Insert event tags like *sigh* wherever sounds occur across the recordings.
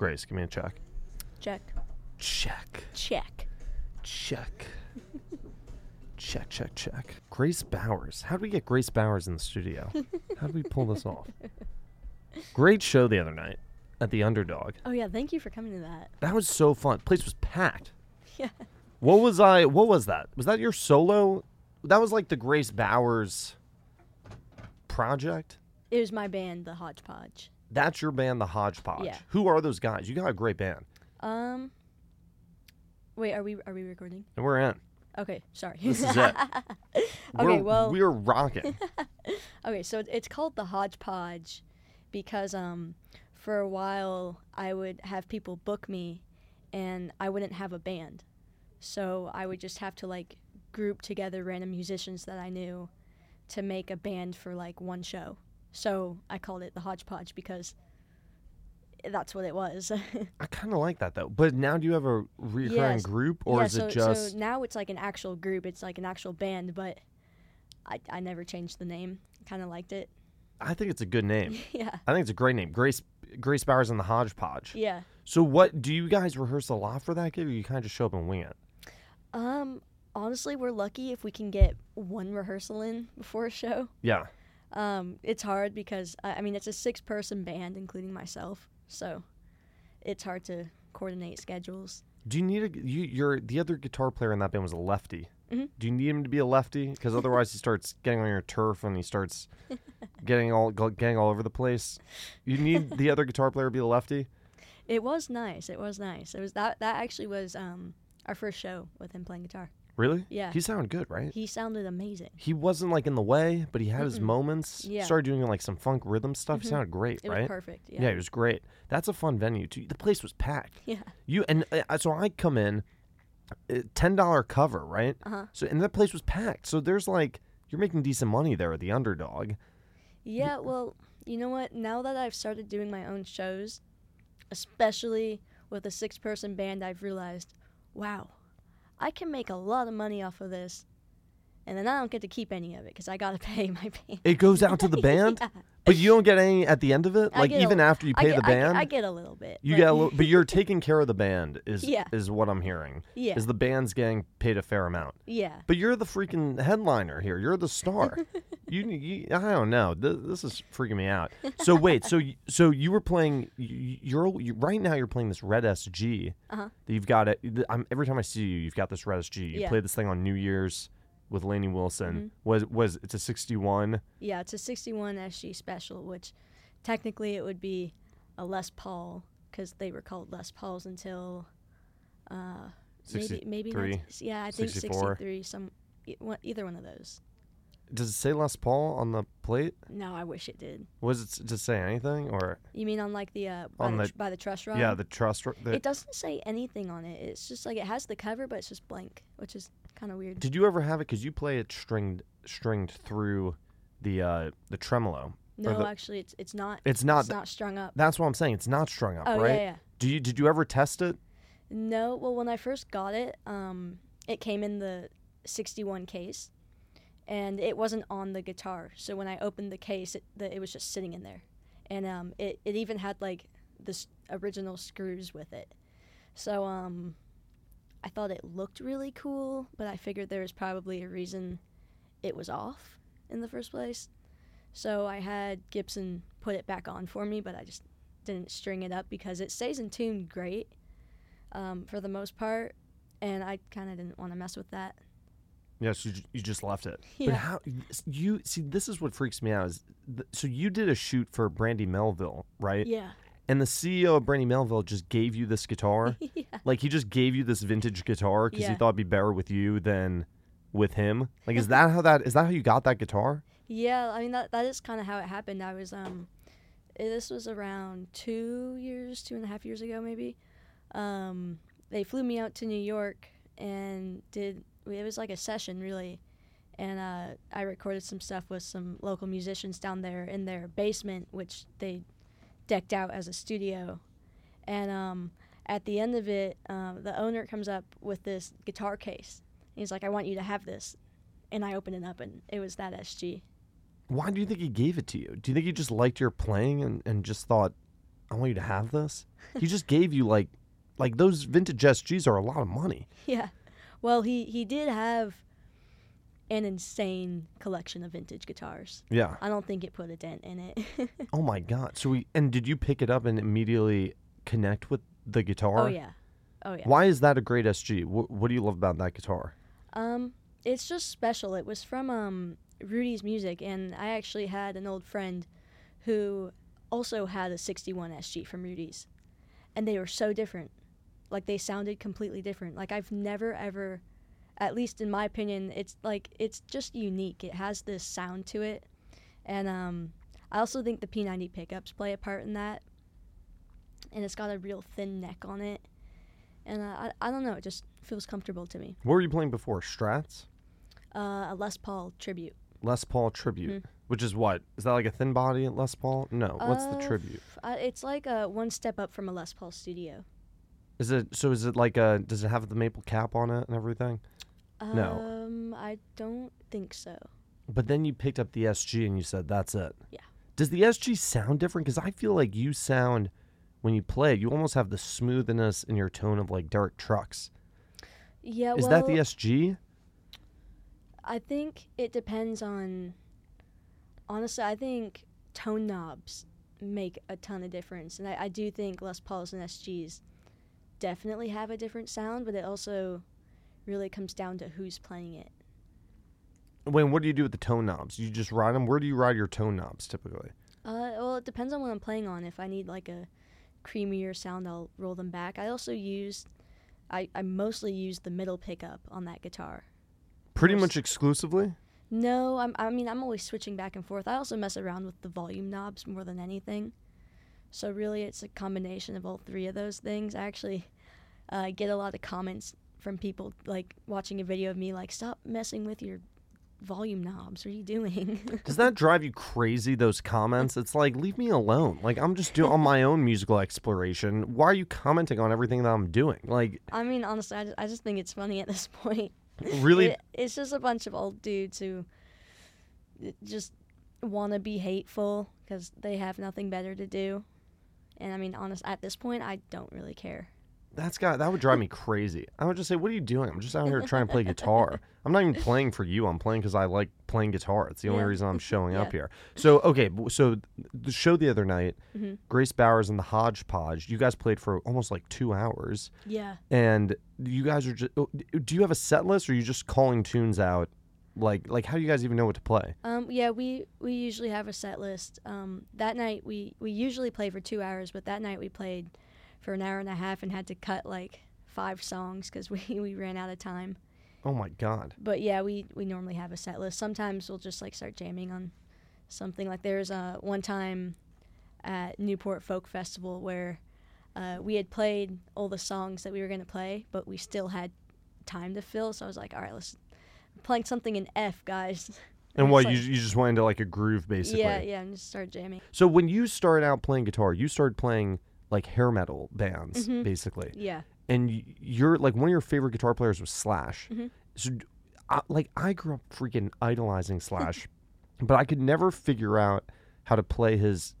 Grace, give me a check. Check. Check. Check. Check. check, check, check. Grace Bowers. How did we get Grace Bowers in the studio? How did we pull this off? Great show the other night at the Underdog. Oh yeah, thank you for coming to that. That was so fun. Place was packed. Yeah. What was I? What was that? Was that your solo? That was like the Grace Bowers project. It was my band, the Hodgepodge. That's your band, the Hodgepodge. Yeah. Who are those guys? You got a great band, Um. Wait, are we are we recording? and we're in. Okay, sorry. This is it. *laughs* okay, well, we're rocking. *laughs* okay, so it's called the Hodgepodge because um for a while I would have people book me and I wouldn't have a band. So I would just have to like group together random musicians that I knew to make a band for like one show. So I called it the Hodgepodge because that's what it was. *laughs* I kind of like that though. But now do you have a recurring Yes. group, or yeah, is so, it just? so now it's like an actual group. It's like an actual band, but I I never changed the name. Kind of liked it. I think it's a good name. *laughs* yeah. I think it's a great name. Grace Grace Bowers and the Hodgepodge. Yeah. So what do you guys rehearse a lot for that gig, or you kind of just show up and wing it? Um, honestly, we're lucky if we can get one rehearsal in before a show. Yeah. Um, it's hard because I I mean it's a six-person band, including myself, so it's hard to coordinate schedules. Do you need a you? You're the other guitar player in that band was a lefty. Mhm. Do you need him to be a lefty? Because otherwise he starts getting on your turf and he starts *laughs* getting all getting all over the place. You need the other guitar player to be a lefty. It was nice. It was nice. It was that that actually was um our first show with him playing guitar. Really? Yeah. He sounded good, right? He sounded amazing. He wasn't like in the way, but he had his Mm-mm. moments. Yeah. Started doing like some funk rhythm stuff. He Mhm. sounded great, It right? was perfect. Yeah. Yeah. it was great. That's a fun venue too. The place was packed. Yeah. You and uh, so I come in, uh, ten dollar cover, right? Uh-huh. So and that place was packed. So there's like you're making decent money there at the underdog. Yeah, well, you know what? Now that I've started doing my own shows, especially with a six person band, I've realized, wow, I can make a lot of money off of this. And then I don't get to keep any of it because I got to *laughs* pay my band. It goes out to the *laughs* band, Yeah. but you don't get any at the end of it. I Like get a- even after you I pay get, the I get- band, I, get a little bit. you but- get a little. But you're *laughs* taking care of the band. Is Yeah. is what I'm hearing. Yeah. Is the band's getting paid a fair amount. yeah. But you're the freaking headliner here. You're the star. you, you, I don't know. This, this is freaking me out. So wait, so y- so you were playing. you- You're you, right now. You're playing this red SG. Uh-huh. That you've got it. th- I'm, every time I see you, you've got this red SG. You Yeah. Played this thing on New Year's with Lainey Wilson. Was was it's a 61? Yeah, it's a 61 SG special, which technically it would be a Les Paul because they were called Les Pauls until uh, maybe maybe 63, 19 yeah, I think 64. 63 some e- one- either one of those. Does it say Les Paul on the plate? No, I wish it did. Was it to say anything or You mean on like the uh by, On the, tr- by the truss rod? yeah the truss? r- The, it doesn't say anything on it. It's just like it has the cover, but it's just blank, which is kind of weird. Did you ever have it? Because you play it stringed stringed through the uh the tremolo. No, the- actually, it's it's not. It's not. It's not strung up. That's what I'm saying. It's not strung up, Oh right? yeah, yeah. Do you did you ever test it? No, well, when I first got it, um, it came in the 61 case, and it wasn't on the guitar. So when I opened the case, it, the, it was just sitting in there, and um, it it even had like this original screws with it. So um, I thought it looked really cool, but I figured there was probably a reason it was off in the first place. So I had Gibson put it back on for me, but I just didn't string it up because it stays in tune great um, for the most part, and I kind of didn't want to mess with that. Yes, you, j- you just left it. *laughs* But Yeah. how you see? This is what freaks me out. Is th- so you did a shoot for Brandy Melville, right? Yeah. And the CEO of Brandy Melville just gave you this guitar. *laughs* yeah. like he just gave you this vintage guitar because he thought it'd be better with you than with him. Like, is *laughs* that how that is that how you got that guitar? Yeah, I mean that that is kind of how it happened. I was um, eh, this was around two years, two and a half years ago maybe. Um, they flew me out to New York and did it was like a session really, and uh, I recorded some stuff with some local musicians down there in their basement, which they decked out as a studio, and um, at the end of it, um, the owner comes up with this guitar case. He's like, "I want you to have this," and I opened it up, and it was that SG. Why do you think he gave it to you? Do you think he just liked your playing and, and just thought, I want you to have this. *laughs* he just gave you like, like those vintage SGs are a lot of money. Yeah. Well, he he did have an insane collection of vintage guitars. Yeah. I don't think it put a dent in it. *laughs* Oh my god. So we and did you pick it up and immediately connect with the guitar? oh yeah. Oh yeah. Why is that a great SG? What, what do you love about that guitar? Um, it's just special. It was from um Rudy's Music, and I actually had an old friend who also had a 61 SG from Rudy's, and they were so different. Like they sounded completely different. Like I've never ever, at least in my opinion, it's like it's just unique. It has this sound to it, and um, I also think the P90 pickups play a part in that. And it's got a real thin neck on it, and uh, I I don't know. It just feels comfortable to me. What were you playing before? Strats? Uh, a Les Paul tribute. Les Paul Tribute. Mhm. Which is what? Is that like a thin body Les Paul? No. What's the Uh, tribute? Uh, it's like a one step up from a Les Paul studio. Is it so is it like a does it have the maple cap on it and everything? No. Um, I don't think so. But then you picked up the SG and you said that's it. Yeah. Does the SG sound different? Because I feel like you sound when you play, you almost have the smoothness in your tone of like Derek Trucks. Yeah, Is well, that the SG? I think it depends on. Honestly, I think tone knobs make a ton of difference, and I, I do think Les Pauls and SGs definitely have a different sound, but it also really comes down to who's playing it. Wayne, what do you do with the tone knobs? You just ride them. Where do you ride your tone knobs typically? Uh, well, it depends on what I'm playing on. If I need like a creamier sound, I'll roll them back. I also use, I, I mostly use the middle pickup on that guitar. Pretty much exclusively. No, I'm, I mean I'm always switching back and forth. I also mess around with the volume knobs more than anything. So really, it's a combination of all three of those things. I actually uh, get a lot of comments from people like watching a video of me like, "Stop messing with your volume knobs. What are you doing?" *laughs* Does that drive you crazy? Those comments. It's like leave me alone. Like I'm just doing on my *laughs* own musical exploration. Why are you commenting on everything that I'm doing? Like I mean, honestly, I just, I just think it's funny at this *laughs* point. really? It- it's just a bunch of old dudes who uh, just want to be hateful because they have nothing better to do. And I mean, honest, at this point, I don't really care. That's got that would drive me crazy. I would just say, "What are you doing? I'm just out here trying to play guitar. *laughs* I'm not even playing for you. I'm playing because I like playing guitar. It's the only reason I'm showing up here." So okay, so the show the other night, Mhm. Grace Bowers and the Hodgepodge. You guys played for almost like two hours, Yeah. and you guys are just. Do you have a set list, or are you just calling tunes out? Like, like how do you guys even know what to play? Um, yeah, we, we usually have a set list. Um, that night we, we usually play for two hours, but that night we played for an hour and a half and had to cut like five songs because we, *laughs* we ran out of time. Oh my god! But yeah, we, we normally have a set list. Sometimes we'll just like start jamming on something. Like there's uh, one time at Newport Folk Festival where uh, we had played all the songs that we were going to play, but we still had time to fill. So I was like, all right, let's playing something in F, guys. *laughs* And it's what like- you you just went into like a groove basically? Yeah, yeah, and just start jamming. So when you started out playing guitar, you started playing like hair metal bands, Mhm. basically. Yeah. And you're like one of your favorite guitar players was Slash. Mhm. So, I, like I grew up freaking idolizing Slash, *laughs* but I could never figure out how to play his.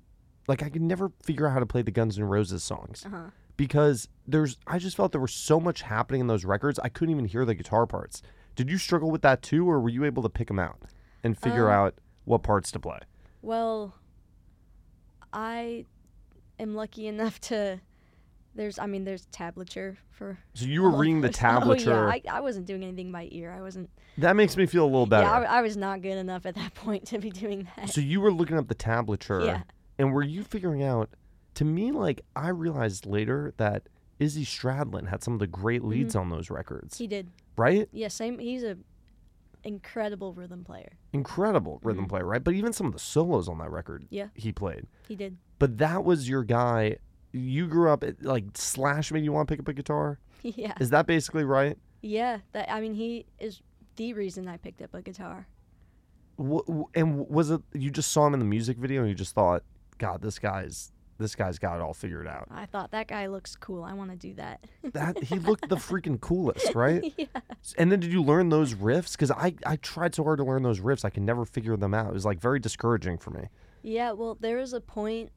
Like I could never figure out how to play the Guns N' Roses songs Uh huh. because there's. I just felt there was so much happening in those records. I couldn't even hear the guitar parts. Did you struggle with that too, or were you able to pick them out and figure Um, out what parts to play? Well, I am lucky enough to. There's, I mean, there's tablature for. So you were reading the tablature. *laughs* Oh yeah, I, I wasn't doing anything by ear. I wasn't. That makes me feel a little better. Yeah, I, I was not good enough at that *laughs* point to be doing that. so you were looking up the tablature, Yeah. and were you figuring out? To me, like I realized later that Izzy Stradlin had some of the great mm-hmm. leads on those records, He did. right? Yeah, same. He's a incredible rhythm player. Incredible rhythm mm-hmm. player, right? But even some of the solos on that record, Yeah. he played. He did. But that was your guy. You grew up at, like Slash made you want to pick up a guitar. *laughs* yeah. Is that basically right? Yeah. That I mean, he is the reason I picked up a guitar. Wh- wh- and was it you just saw him in the music video and you just thought, God, this guy's this guy's got it all figured out. I thought that guy looks cool. I want to do that. That he looked the freaking coolest, *laughs* right? yeah. And then did you learn those riffs? Because I I tried so hard to learn those riffs, I could never figure them out. It was like very discouraging for me. Yeah, well, there was a point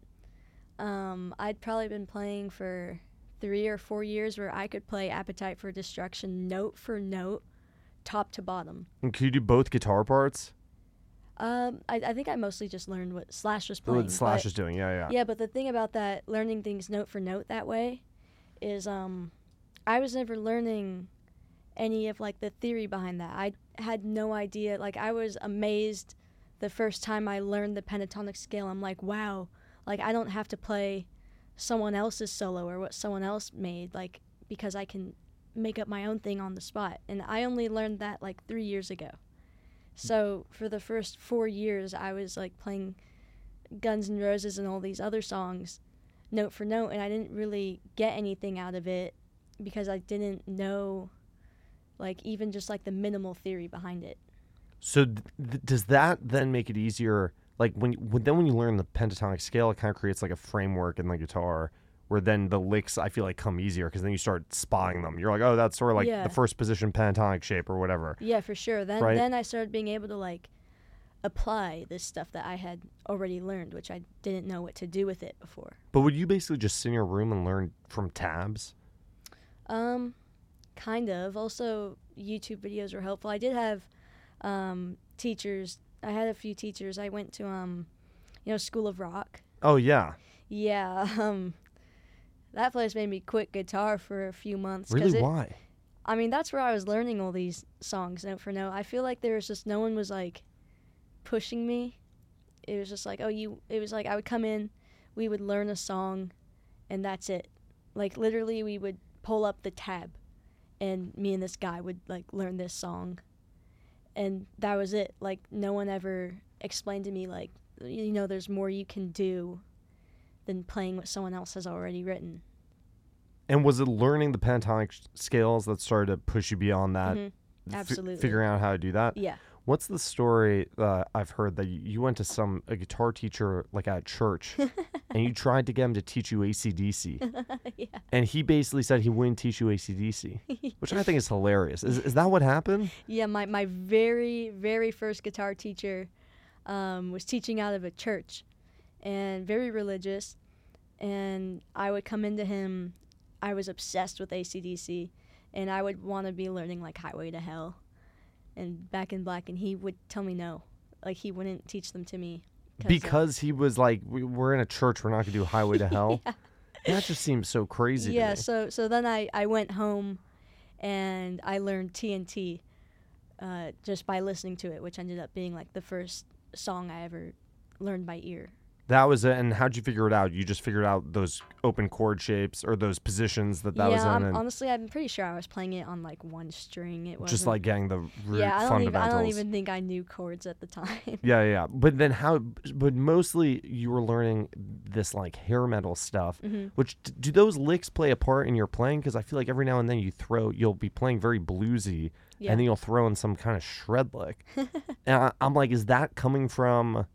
Um, I'd probably been playing for three or four years where I could play Appetite for Destruction note for note, top to bottom. And could you do both guitar parts? Um, I, I think I mostly just learned what Slash was What playing. Slash but- is doing, yeah, yeah. Yeah, but the thing about that, learning things note for note that way, is um, I was never learning any of like the theory behind that. I had no idea. Like I was amazed the first time I learned the pentatonic scale. I'm like, wow, like I don't have to play someone else's solo or what someone else made, like because I can make up my own thing on the spot. And I only learned that like three years ago. Hmm. So for the first four years, I was like playing Guns N' Roses and all these other songs note for note, and I didn't really get anything out of it because I didn't know, like, even just like the minimal theory behind it. So th- does that then make it easier? Like when, you, when then when you learn the pentatonic scale, it kind of creates like a framework in the guitar, where then the licks I feel like come easier because then you start spotting them. You're like, oh, that's sort of like Yeah. the first position pentatonic shape or whatever. Yeah, for sure. Then Right. then I started being able to like apply this stuff that I had already learned, which I didn't know what to do with it before. But would you basically just sit in your room and learn from tabs? Um, kind of. Also, YouTube videos were helpful. I did have um, teachers. I had a few teachers. I went to um, you know, School of Rock. Oh yeah, Yeah. *laughs* Um, that place made me quit guitar for a few months. really? it- Why? I mean, that's where I was learning all these songs note for note. I feel like there was just no one was like pushing me. It was just like, oh, you. It was like I would come in, we would learn a song, and that's it. Like literally, we would pull up the tab, and me and this guy would like learn this song, and that was it. Like no one ever explained to me like, you know, there's more you can do than playing what someone else has already written. And was it learning the pentatonic scales that started to push you beyond that? Mhm. Fi- Absolutely. figuring out how to do that. Yeah. What's the story uh, I've heard that you, went to some a guitar teacher like at church, and you *laughs* tried to get him to teach you ACDC, *laughs* yeah. and he basically said he wouldn't teach you ACDC, *laughs* which I think is hilarious. Is is that what happened? Yeah, my, my very, very first guitar teacher um, was teaching out of a church and very religious. And I would come into him, I was obsessed with ACDC, and I would want to be learning like Highway to Hell and Back in Black, and he would tell me no. Like, he wouldn't teach them to me. uh, Because he was like, we, "We're in a church. We're not gonna do *laughs* Highway to Hell." Yeah. That just seems so crazy. to yeah me. so so then i i went home and i learned tnt uh, just by listening to it which ended up being like the first song i ever learned by ear That was it. And how'd you figure it out? You just figured out those open chord shapes or those positions that that yeah was in, I'm, honestly i'm pretty sure i was playing it on like one string it was just like getting the root yeah I don't, even. I don't even think i knew chords at the time Yeah, yeah. But then how? But mostly you were learning this like hair metal stuff. Mhm. Which do those licks play a part in your playing? Because I feel like every now and then you throw, you'll be playing very bluesy, yeah and then you'll throw in some kind of shred lick. *laughs* and I, I'm like, is that coming from?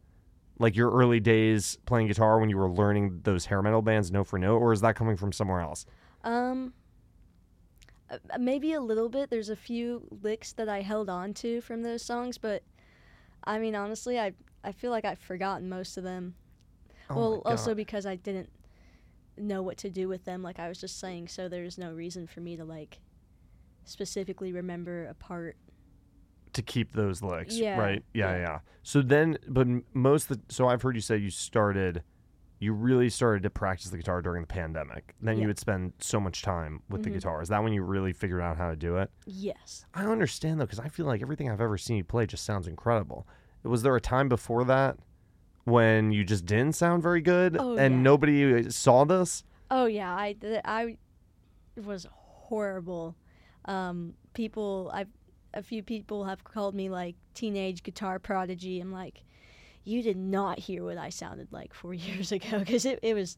Like your early days playing guitar when you were learning those hair metal bands note for note, or is that coming from somewhere else? Um, uh, uh, maybe a little bit. There's a few licks that I held on to from those songs, but I mean, honestly, I I feel like I've forgotten most of them. Oh well, also because I didn't know what to do with them, like I was just saying. So there's no reason for me to like specifically remember a part. To keep those licks, Yeah, right? Yeah, yeah. yeah, So then, but most of the, so I've heard you say you started, you really started to practice the guitar during the pandemic. Then Yeah. you would spend so much time with the Mhm. guitar. Is that when you really figured out how to do it? Yes. I understand though, because I feel like everything I've ever seen you play just sounds incredible. Was there a time before that when you just didn't sound very good Oh, and yeah. nobody saw this? Oh yeah, I I was horrible. Um, people, I've a few people have called me like teenage guitar prodigy. I'm like, you did not hear what I sounded like four *laughs* years ago because it, it was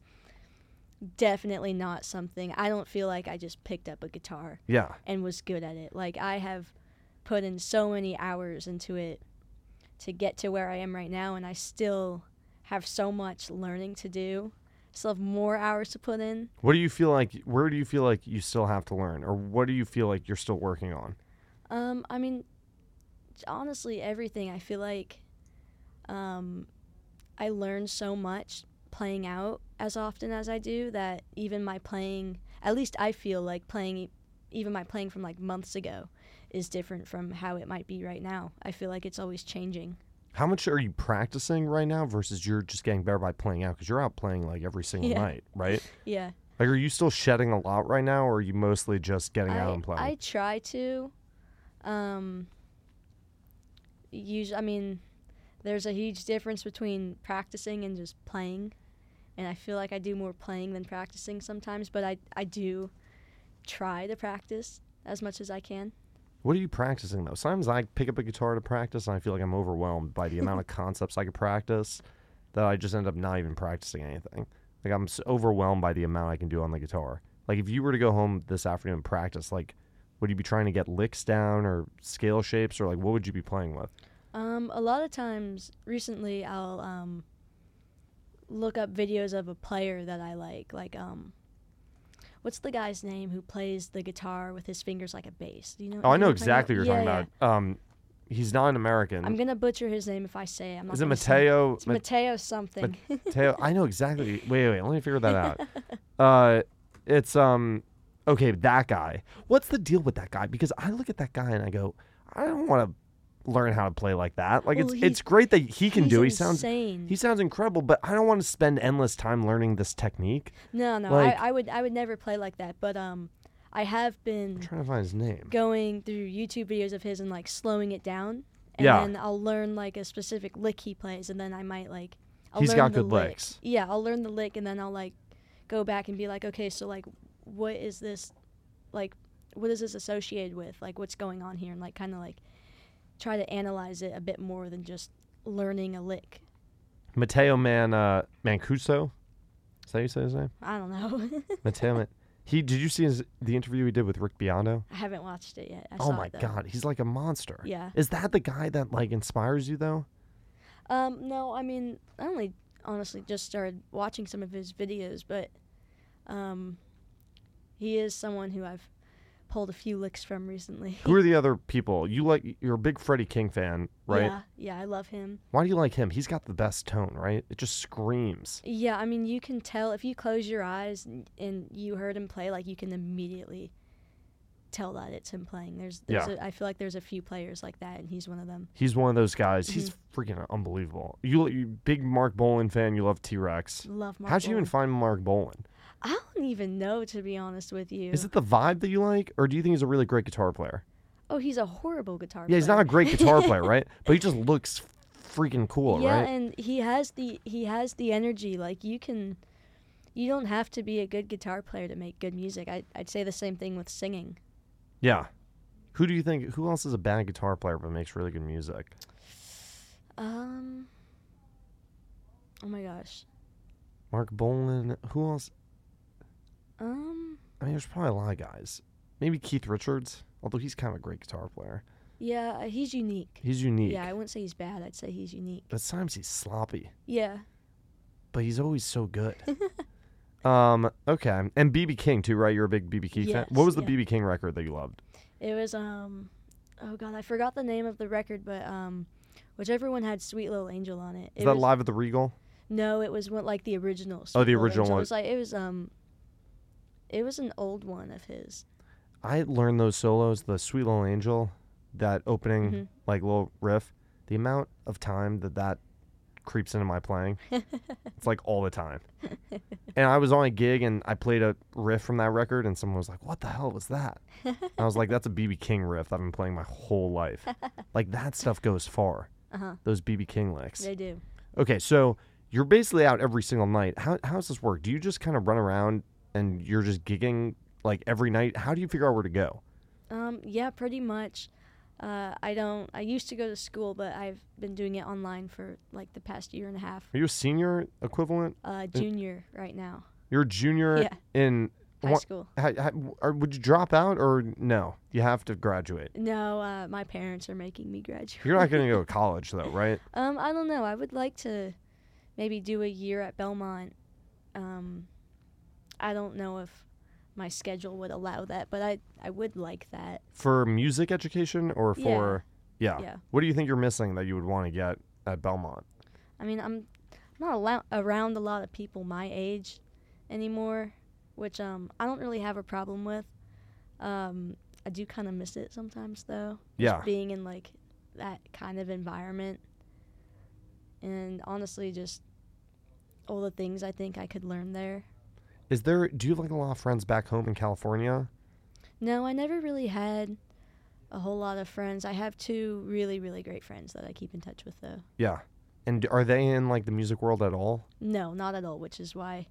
definitely not something. I don't feel like I just picked up a guitar Yeah. and was good at it. Like I have put in so many hours into it to get to where I am right now, and I still have so much learning to do. Still have more hours to put in. What do you feel like? Where do you feel like you still have to learn, or what do you feel like you're still working on? Um, I mean, honestly, everything. I feel like um, I learn so much playing out as often as I do that even my playing, at least I feel like playing, even my playing from like months ago, is different from how it might be right now. I feel like it's always changing. How much are you practicing right now versus you're just getting better by playing out? Because you're out playing like every single Yeah. night, right? *laughs* Yeah. Like, are you still shedding a lot right now, or are you mostly just getting out and playing? I try to. Um, use, I mean, there's a huge difference between practicing and just playing. And I feel like I do more playing than practicing sometimes, but I, I do try to practice as much as I can. What are you practicing though? Sometimes I pick up a guitar to practice, and I feel like I'm overwhelmed by the amount of *laughs* concepts I could practice that I just end up not even practicing anything. Like I'm overwhelmed by the amount I can do on the guitar. Like if you were to go home this afternoon and practice, like would you be trying to get licks down or scale shapes, or like what would you be playing with? Um, a lot of times recently I'll um, look up videos of a player that I like. Like, um, what's the guy's name who plays the guitar with his fingers like a bass? Do you know? Oh, I know you what I'm talking exactly what you're Yeah, talking about. Um, he's not an American. I'm gonna butcher his name if I say it. I'm not Is it Matteo? It's Matteo something. Matteo? I know exactly. Wait, wait. Let me figure that out. *laughs* Uh, it's um, okay, that guy. What's the deal with that guy? Because I look at that guy and I go, I don't want to learn how to play like that. Like Well, it's it's great that he can do. He sounds insane. he sounds incredible, but I don't want to spend endless time learning this technique. no, no, like- I, I would, I would never play like that. But um, I have I'm been trying to find his name. going through YouTube videos of his and like slowing it down. And Yeah. then I'll learn like a specific lick he plays, and then I might like. I'll He's got good lick. licks. Yeah, I'll learn the lick, and then I'll like go back and be like, okay, so like, what is this, like, what is this associated with? Like, what's going on here? And like, kind of like, try to analyze it a bit more than just learning a lick. Matteo Man uh, Mancuso. Is that how you say his name? I don't know. *laughs* Matteo. Man- he did you see his the interview he did with Rick Beato? I haven't watched it yet. I oh my god, he's like a monster. Yeah. Is that the guy that like inspires you though? Um, no, I mean, I only honestly just started watching some of his videos, but um, he is someone who I've pulled a few licks from recently. *laughs* Who are the other people? You like you're a big Freddie King fan, right? Yeah, yeah, I love him. Why do you like him? He's got the best tone, right? It just screams. Yeah, I mean, you can tell if you close your eyes and, you heard him play, like you can immediately tell that it's him playing. There's, there's Yeah. a, I feel like there's a few players like that, and he's one of them. He's one of those guys. He's Mm-hmm. freaking unbelievable. You, you big Marc Bolan fan. You love T Rex. Love Mark. How'd you even find Marc Bolan? I don't even know, to be honest with you. Is it the vibe that you like, or do you think he's a really great guitar player? oh, he's a horrible guitar player. Yeah, he's not a great guitar player, right? *laughs* But he just looks freaking cool, yeah, right? Yeah, and he has the he has the energy. Like you can, you don't have to be a good guitar player to make good music. I I'd say the same thing with singing. Yeah. Who do you think? Who else is a bad guitar player but makes really good music? Um. Oh my gosh. Marc Bolan. Who else? Um. I mean, there's probably a lot of guys. Maybe Keith Richards, although he's kind of a great guitar player. Yeah, uh, he's unique. He's unique. Yeah, I wouldn't say he's bad. I'd say he's unique. But sometimes he's sloppy, Yeah. but he's always so good. *laughs* um. Okay. And BB King too, right? You're a big BB King fan. What was the yeah. BB King record that you loved? It was um. Oh god, I forgot the name of the record, but um, whichever one had "Sweet Little Angel" on it. Is it that was, live at the Regal? No, it was one, like the original. Oh, Sweet the Little original Angel. one. It was like it was um. It was an old one of his. I learned those solos, the Sweet Little Angel, that opening Mhm. like little riff. The amount of time that that creeps into my playing, *laughs* it's like all the time. and I was on a gig and I played a riff from that record, and someone was like, "What the hell was that?" And I was like, "That's a BB King riff I've been playing my whole life." *laughs* like that stuff goes far. Uh huh. Those BB King licks. They do. Okay, so you're basically out every single night. How how does this work? Do you just kind of run around and you're just gigging like every night? How do you figure out where to go? Um, yeah, pretty much. Uh, I don't. I used to go to school, but I've been doing it online for like the past year and a half. Are you a senior equivalent? Uh, junior right now, You're a junior Yeah. in. high what- school. ha- or would you drop out or no? You have to graduate. No, uh, my parents are making me graduate. You're not going to go to *laughs* college though, right? Um, I don't know. I would like to maybe do a year at Belmont. Um, I don't know if my schedule would allow that, but I I would like that. For music education or for yeah. Yeah. What do you think you're missing that you would want to get at Belmont? I mean, I'm not alou- around a lot of people my age anymore, which um I don't really have a problem with. Um, I do kind of miss it sometimes though. just Yeah. being in like that kind of environment, and honestly, just all the things I think I could learn there. Is there? Do you have like a lot of friends back home in California? No, I never really had a whole lot of friends. I have two really, really great friends that I keep in touch with, though. Yeah. And are they in like the music world at all? No, not at all, which is why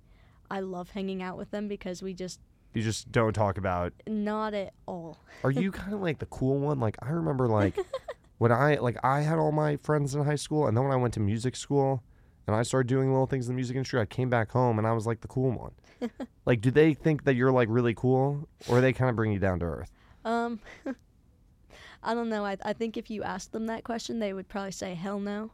I love hanging out with them because we just, You just don't talk about. not at all. *laughs* Are you kind of like the cool one? Like I remember like *laughs* when I like I had all my friends in high school, and then when I went to music school and I started doing little things in the music industry, I came back home and I was like the cool one. *laughs* like, do they think that you're like really cool, or they kind of bring you down to earth? Um, *laughs* I don't know. I, I think if you asked them that question, they would probably say, hell no.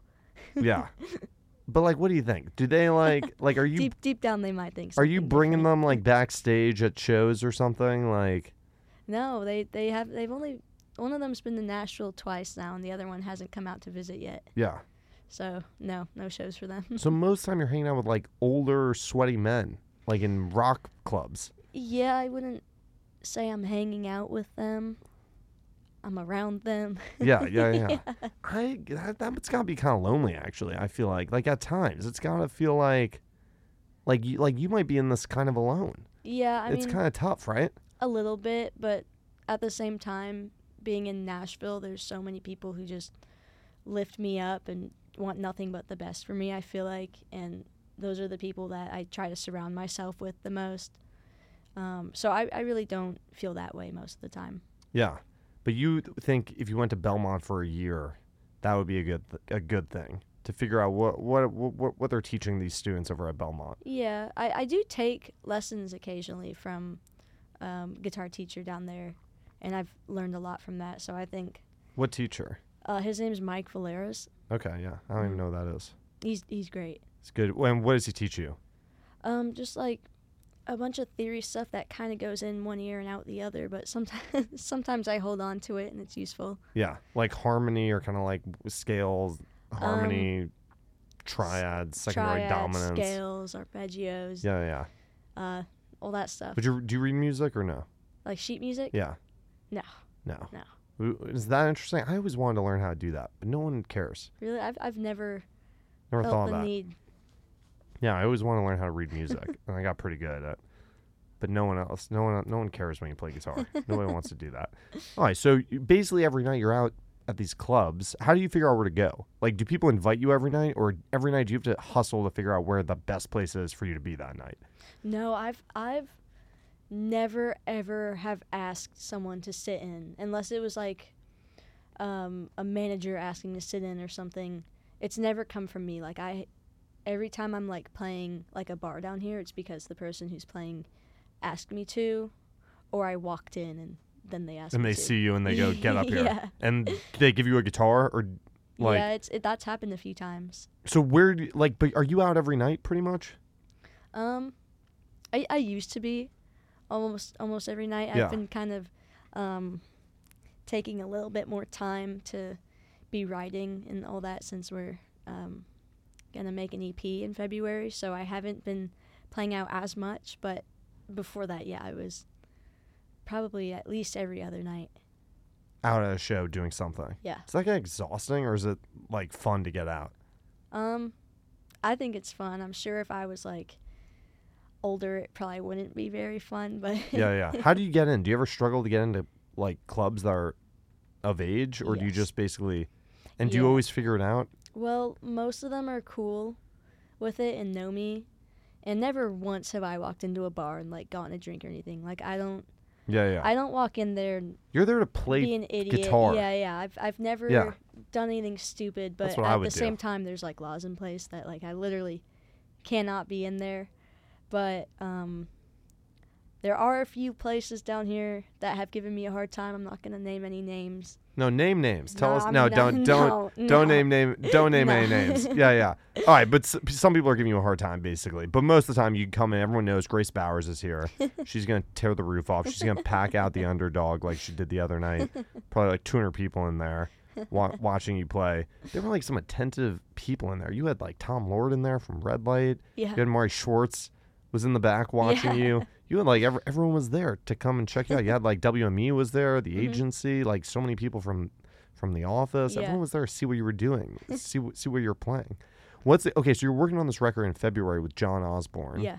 Yeah. *laughs* but like, what do you think? Do they like like? Are you deep, deep down, they might think are you bringing different. them like backstage at shows or something? Like, No, they, they have, they've only, one of them's been to Nashville twice now, and the other one hasn't come out to visit yet. yeah. So, no, no shows for them. So most of the time you're hanging out with like older, sweaty men, like in rock clubs. Yeah, I wouldn't say I'm hanging out with them. I'm around them. Yeah, yeah, yeah. *laughs* I that, that's gotta be kind of lonely, actually. I feel like, like at times, it's gotta feel like, like you, like you might be in this kind of alone. Yeah, I it's mean, kind of tough, right? a little bit, but at the same time, being in Nashville, there's so many people who just lift me up and want nothing but the best for me, I feel like. And those are the people that I try to surround myself with the most. Um, so I, I really don't feel that way most of the time. Yeah, but you think if you went to Belmont for a year, that would be a good th- a good thing to figure out what what what what they're teaching these students over at Belmont. Yeah, I, I do take lessons occasionally from um, guitar teacher down there, and I've learned a lot from that. So I think What teacher? uh, his name's Mike Valeras. Okay, yeah, I don't even know who that is. He's he's great. It's good. And what does he teach you? Um, just like a bunch of theory stuff that kind of goes in one ear and out the other, but sometimes *laughs* sometimes I hold on to it and it's useful. Yeah, like harmony or kind of like scales, harmony, triads, secondary Um, Triads, dominants. scales, arpeggios, Yeah, yeah. uh, all that stuff. Would you do you read music or no? like sheet music? Yeah. No. No. No. Is that interesting? I always wanted to learn how to do that, but no one cares. Really, I've I've never Never thought of that. need. Yeah, I always want to learn how to read music, *laughs* and I got pretty good at. it. But no one else, no one, no one cares when you play guitar. *laughs* Nobody wants to do that. All right, so basically every night you're out at these clubs. How do you figure out where to go? Like, do people invite you every night, or every night do you have to hustle to figure out where the best place is for you to be that night? No, I've I've never ever have asked someone to sit in unless it was like um, a manager asking to sit in or something. It's never come from me. Like I, every time I'm like playing like a bar down here, it's because the person who's playing asked me to, or I walked in and then they asked. And they to. see you and they go, *laughs* "Get up here," yeah, and they give you a guitar, or like, yeah. It's it, that's happened a few times. so where, do like, but are you out every night pretty much? Um, I I used to be, almost almost every night. Yeah. I've been kind of, um, taking a little bit more time to be writing and all that since we're um, gonna make an EP in February. So I haven't been playing out as much. But before that, yeah, I was probably at least every other night. Out at a show doing something. Yeah. Is that get exhausting, or is it like fun to get out? Um, I think it's fun. I'm sure if I was like older, it probably wouldn't be very fun. But yeah, yeah. *laughs* How do you get in? Do you ever struggle to get into like clubs that are of age, or do you just basically? And do you always figure it out? Well, most of them are cool with it and know me. And never once have I walked into a bar and like gotten a drink or anything. Like I don't Yeah, yeah. I don't walk in there You're there to be play. an idiot. guitar. Yeah, yeah. I've I've never Yeah. done anything stupid, but at the do. same time there's like laws in place that like I literally cannot be in there. But um there are a few places down here that have given me a hard time. I'm not gonna name any names. No, name names. Tell us. I'm No, don't, don't, no, don't no. name name. Don't name any *laughs* names. Yeah, yeah. All right, but s- some people are giving you a hard time, basically. But most of the time, you come in. Everyone knows Grace Bowers is here. *laughs* She's gonna tear the roof off. She's gonna pack out the underdog like she did the other night. *laughs* Probably like 200 people in there. wa- watching you play. There were like some attentive people in there. You had like Tom Lord in there from Red Light. Yeah. You had Maury Schwartz was in the back *laughs* watching Yeah. you. You had like ev- everyone was there to come and check you out. You had like WME was there, the Mhm. agency, like so many people from from the office. Yeah. Everyone was there to see what you were doing, *laughs* see what see what you were playing. What's the, okay? So you're working on this record in February with John Osborne. Yeah.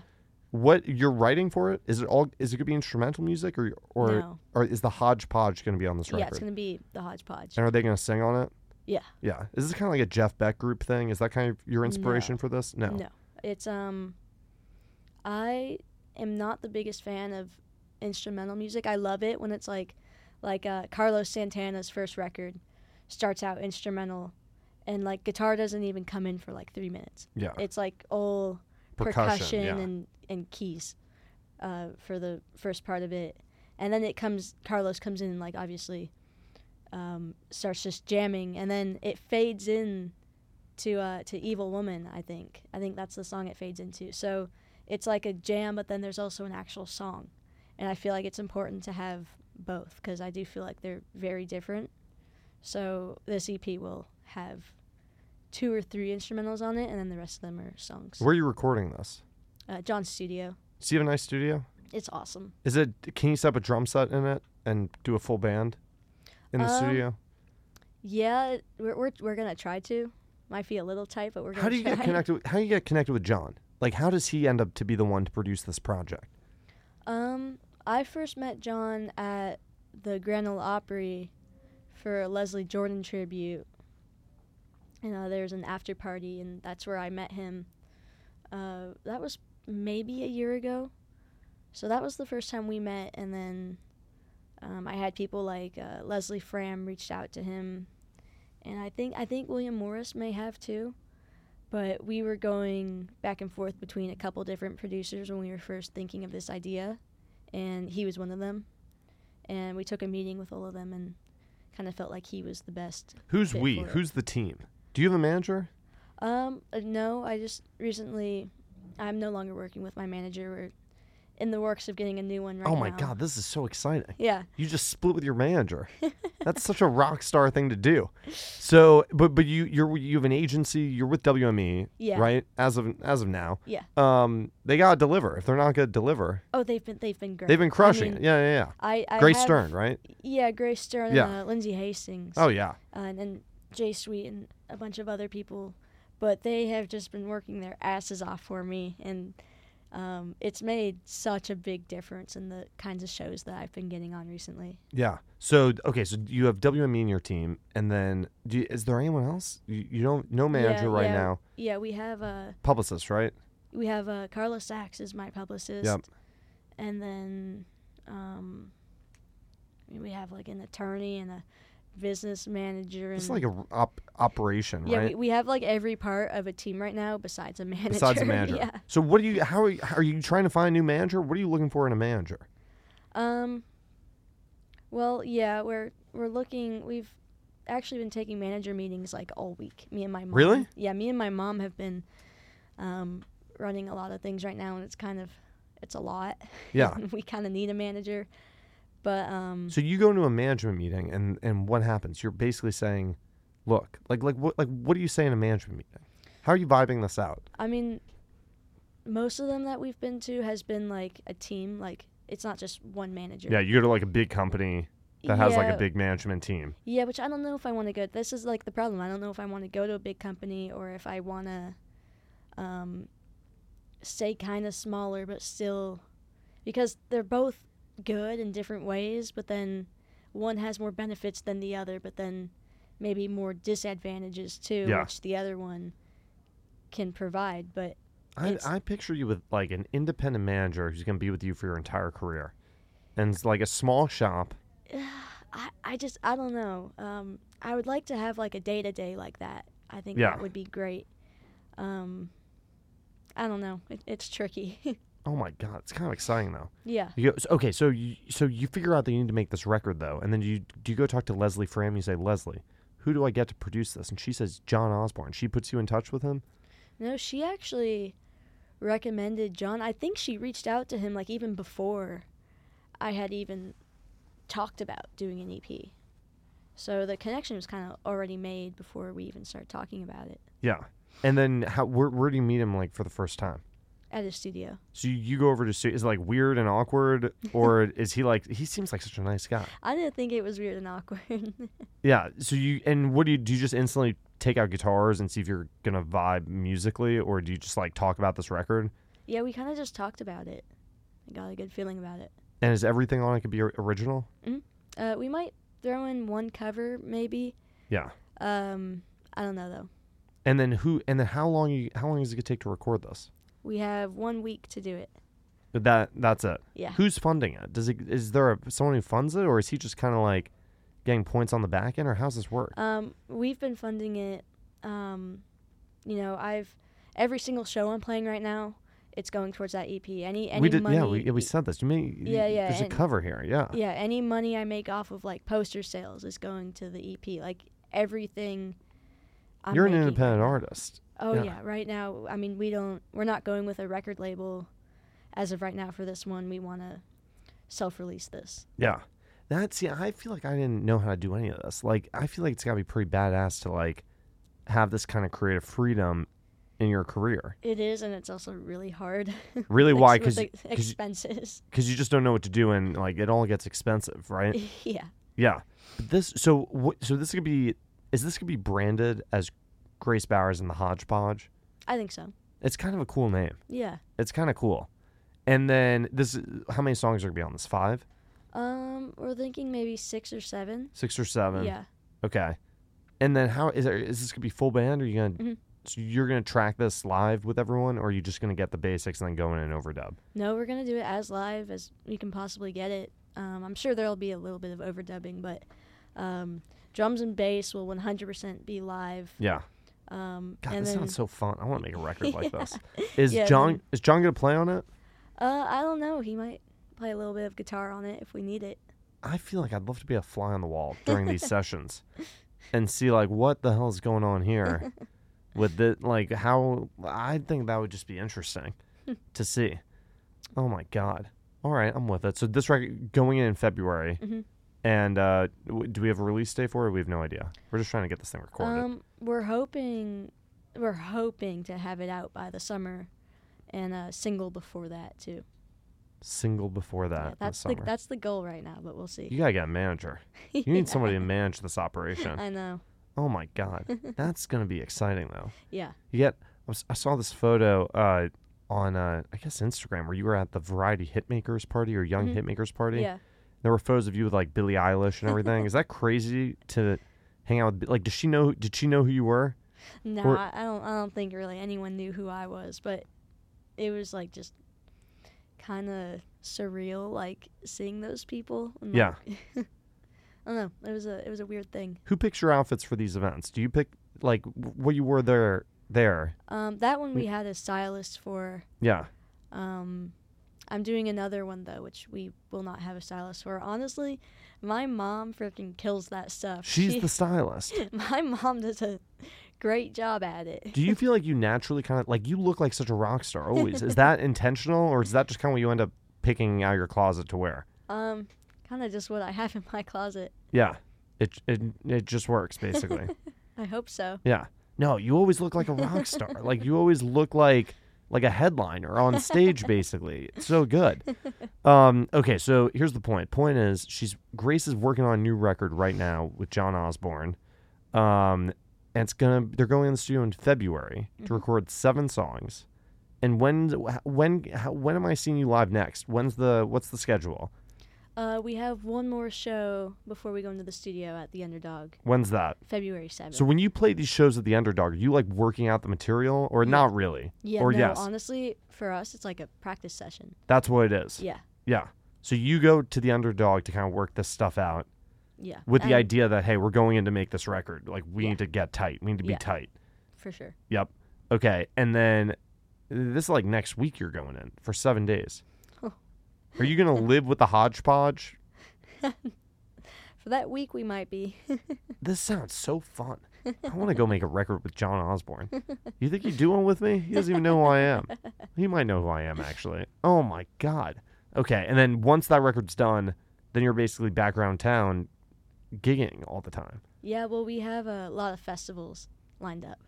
What you're writing for it? Is it all? Is it gonna be instrumental music or or no. or is the hodgepodge gonna be on this record? Yeah, it's gonna be the hodgepodge. And are they going to sing on it? Yeah. Yeah. Is this kind of like a Jeff Beck group thing? Is that kind of your inspiration for this? No. No, it's um, I am not the biggest fan of instrumental music. I love it when it's like, like uh, Carlos Santana's first record starts out instrumental, and like guitar doesn't even come in for like three minutes. Yeah. It's like all Percussion. percussion, yeah. and and keys, uh, for the first part of it, and then it comes. Carlos comes in and like obviously, um, starts just jamming, and then it fades in to uh, to Evil Woman. I think I think that's the song it fades into. So it's like a jam, but then there's also an actual song, and I feel like it's important to have both because I do feel like they're very different. So this EP will have two or three instrumentals on it, and then the rest of them are songs. Where are you recording this? Uh, John's studio. Do you have a nice studio? It's awesome. Is it? Can you set up a drum set in it and do a full band in the Um, studio? Yeah, we're, we're, we're gonna try to. Might be a little tight, but we're gonna How do you try. get connected? With, how do you get connected with John? Like, how does he end up to be the one to produce this project? Um, I first met John at the Grand Ole Opry for a Leslie Jordan tribute. And uh, there's an after party, and that's where I met him. Uh, that was maybe a year ago. So that was the first time we met, and then um, I had people like uh, Leslie Fram reached out to him, and I think I think William Morris may have too. But we were going back and forth between a couple different producers when we were first thinking of this idea, and he was one of them. And we took a meeting with all of them and kind of felt like he was the best. Who's we? Who's the team? Do you have a manager? Um, uh, no, I just recently, I'm no longer working with my manager. We're in the works of getting a new one right oh my now. God, this is so exciting. Yeah. You just split with your manager. *laughs* That's such a rock star thing to do. So, but but you you're you have an agency. You're with WME, Yeah. right? As of as of now, Yeah. um, they gotta deliver. If they're not gonna deliver, Oh, they've been they've been great. they've been crushing I mean, it. Yeah, yeah, yeah. I, I Grace have- Stern, right? Yeah, Grace Stern Yeah. and uh, Lindsay Hastings. Oh yeah. uh, and, and Jay Sweet and a bunch of other people, but they have just been working their asses off for me, and um, it's made such a big difference in the kinds of shows that I've been getting on recently. Yeah. So okay, so you have WME in your team, and then do you, is there anyone else? You, you don't no manager Yeah, right yeah. now. Yeah, we have uh, Publicist, right? we have uh, Carla Sachs is my publicist, Yep. and then um, we have like an attorney and a business manager, and It's like a op- operation, yeah, right? we, we have like every part of a team right now besides a manager. Besides a *laughs* manager. yeah. So what do you? How are you, are you trying to find a new manager? What are you looking for in a manager? Um. Well, yeah, we're we're looking. We've actually been taking manager meetings like all week. Me and my mom. Really? Yeah, me and my mom have been um, running a lot of things right now, and it's kind of it's a lot. Yeah. *laughs* we kind of need a manager, but um. So you go into a management meeting, and and what happens? You're basically saying, "Look, like like what like what do you say in a management meeting? How are you vibing this out?" I mean, most of them that we've been to has been like a team. Like it's not just one manager. Yeah, you go to like a big company that has like Yeah, a big management team. Yeah, which I don't know if I want to go. This is like the problem. I don't know if I want to go to a big company or if I want to um, stay kind of smaller, but still, because they're both good in different ways. But then one has more benefits than the other, but then maybe more disadvantages too, Yeah. which the other one can provide. But I, I picture you with like an independent manager who's going to be with you for your entire career, and it's like a small shop. *sighs* I, I just I don't know. Um, I would like to have like a day to day like that. I think Yeah. that would be great. Um, I don't know. It, it's tricky. *laughs* Oh my god, it's kind of exciting though. yeah. You go, so- okay, so you so you figure out that you need to make this record though, and then you do you go talk to Leslie Fram? You say, Leslie, who do I get to produce this? And she says John Osborne. She puts you in touch with him. No, she actually recommended John. I think she reached out to him like even before I had even talked about doing an EP. So the connection was kind of already made before we even started talking about it Yeah. And then how where where do you meet him like for the first time? At his studio. So you, you go over to stu- is it like weird and awkward *laughs* or is he like he seems like such a nice guy. I didn't think it was weird and awkward. *laughs* Yeah. So you and what do you do you just instantly take out guitars and see if you're gonna vibe musically or do you just like talk about this record? yeah, we kind of just talked about it. I got a good feeling about it. And is everything on it could be or- original? Uh, we might throw in one cover, maybe. Yeah. Um, I don't know though. And then who and then how long you how long is it gonna take to record this? We have one week to do it. But that that's it. Yeah. Who's funding it? Does it is there a, someone who funds it or is he just kind of like getting points on the back end or how's this work? Um, we've been funding it. Um, you know, I've every single show I'm playing right now. It's going towards that EP. Any any we did money. yeah we, yeah, we said this. You may Yeah, yeah, There's a cover here. Yeah. yeah, any money I make off of like poster sales is going to the EP. Like everything. I'm You're an making independent artist. Oh yeah. yeah. right now. I mean, we don't. We're not going with a record label, as of right now for this one. We want to self-release this. Yeah. That's yeah, I feel like I didn't know how to do any of this. Like I feel like it's gotta be pretty badass to like have this kind of creative freedom in your career. It is, and it's also really hard. *laughs* Really Like, why? Because expenses. because you just don't know what to do and like it all gets expensive, right? *laughs* yeah. yeah. But this so what so this could be is this gonna be branded as Grace Bowers and the Hodgepodge? I think so. It's kind of a cool name. Yeah. It's kind of cool. And then this how many songs are gonna be on this? Five, Um, we're thinking maybe six or seven. six or seven? Yeah. Okay. And then how is there, is this gonna be full band or are you gonna Mhm. so you're gonna track this live with everyone or are you just gonna get the basics and then go in and overdub? No, we're gonna do it as live as we can possibly get it. Um, I'm sure there'll be a little bit of overdubbing, but um, drums and bass will 100% be live. Yeah. Um, God, and this then, sounds so fun. I want to make a record like *laughs* Yeah. this. Is Yeah, John then- is John gonna play on it? Uh, I don't know. He might play a little bit of guitar on it if we need it. I feel like I'd love to be a fly on the wall *laughs* during these sessions and see like what the hell is going on here *laughs* with the like how I think that would just be interesting to see. Oh my god. All right, I'm with it. So this record going in in February, Mhm. And uh, w- do we have a release date for it? We have no idea. We're just trying to get this thing recorded. Um, we're hoping, we're hoping to have it out by the summer, and a single before that too. Single before that. Yeah, that's the the that's the goal right now, but we'll see. you gotta get a manager. *laughs* You need somebody to manage this operation. I know. Oh my god, *laughs* that's gonna be exciting though. Yeah. You get. I, was, I saw this photo uh, on uh, I guess Instagram where you were at the Variety Hitmakers party or Young Mhm. Hitmakers party. Yeah. There were photos of you with like Billie Eilish and everything. Is that *laughs* crazy to hang out with? Like, does she know? Did she know who you were? No, Or- I don't. I don't think really anyone knew who I was, but it was like just kind of surreal, like seeing those people. And, Yeah. like- *laughs* I don't know. It was a it was a weird thing. Who picks your outfits for these events? Do you pick like what you wore there? There. Um, that one we had a stylist for. Yeah. Um, I'm doing another one though, which we will not have a stylist for. Honestly, my mom freaking kills that stuff. *laughs* She's She- the stylist. *laughs* my mom does a great job at it. Do you *laughs* feel like you naturally kind of like you look like such a rock star always? Is that intentional or is that just kind of what you end up picking out of your closet to wear? Um, kind of just what I have in my closet. Yeah. It it it just works basically. I hope so. yeah. No, you always look like a rock star. like you always look like like a headliner on *laughs* stage basically. It's so good. *laughs* Um okay, so here's the point. Point is she's Grace is working on a new record right now with John Osborne. Um and it's to they're going in the studio in February to Mhm. record seven songs. And when when how, when am I seeing you live next? When's the what's the schedule? Uh, we have one more show before we go into the studio at the Underdog, When's that? February 7th. So when you play these shows at the Underdog, are you like working out the material or Yeah. not really? yeah, or no, yes. honestly, for us, it's like a practice session. That's what it is. Yeah, Yeah. So you go to the Underdog to kind of work this stuff out yeah. with the idea that hey, we're going in to make this record. Like we Yeah. need to get tight. We need to be Yeah. tight. For sure. Yep. Okay. And then this is like next week you're going in for 7 days. Are you going to live with the hodgepodge? *laughs* For that week, we might be. *laughs* This sounds so fun. I want to go make a record with John Osborne. You think he'd do one with me? He doesn't even know who I am. He might know who I am, actually. Oh my God. Okay. And then once that record's done, then you're basically back around town gigging all the time. Yeah, well, we have a lot of festivals lined up.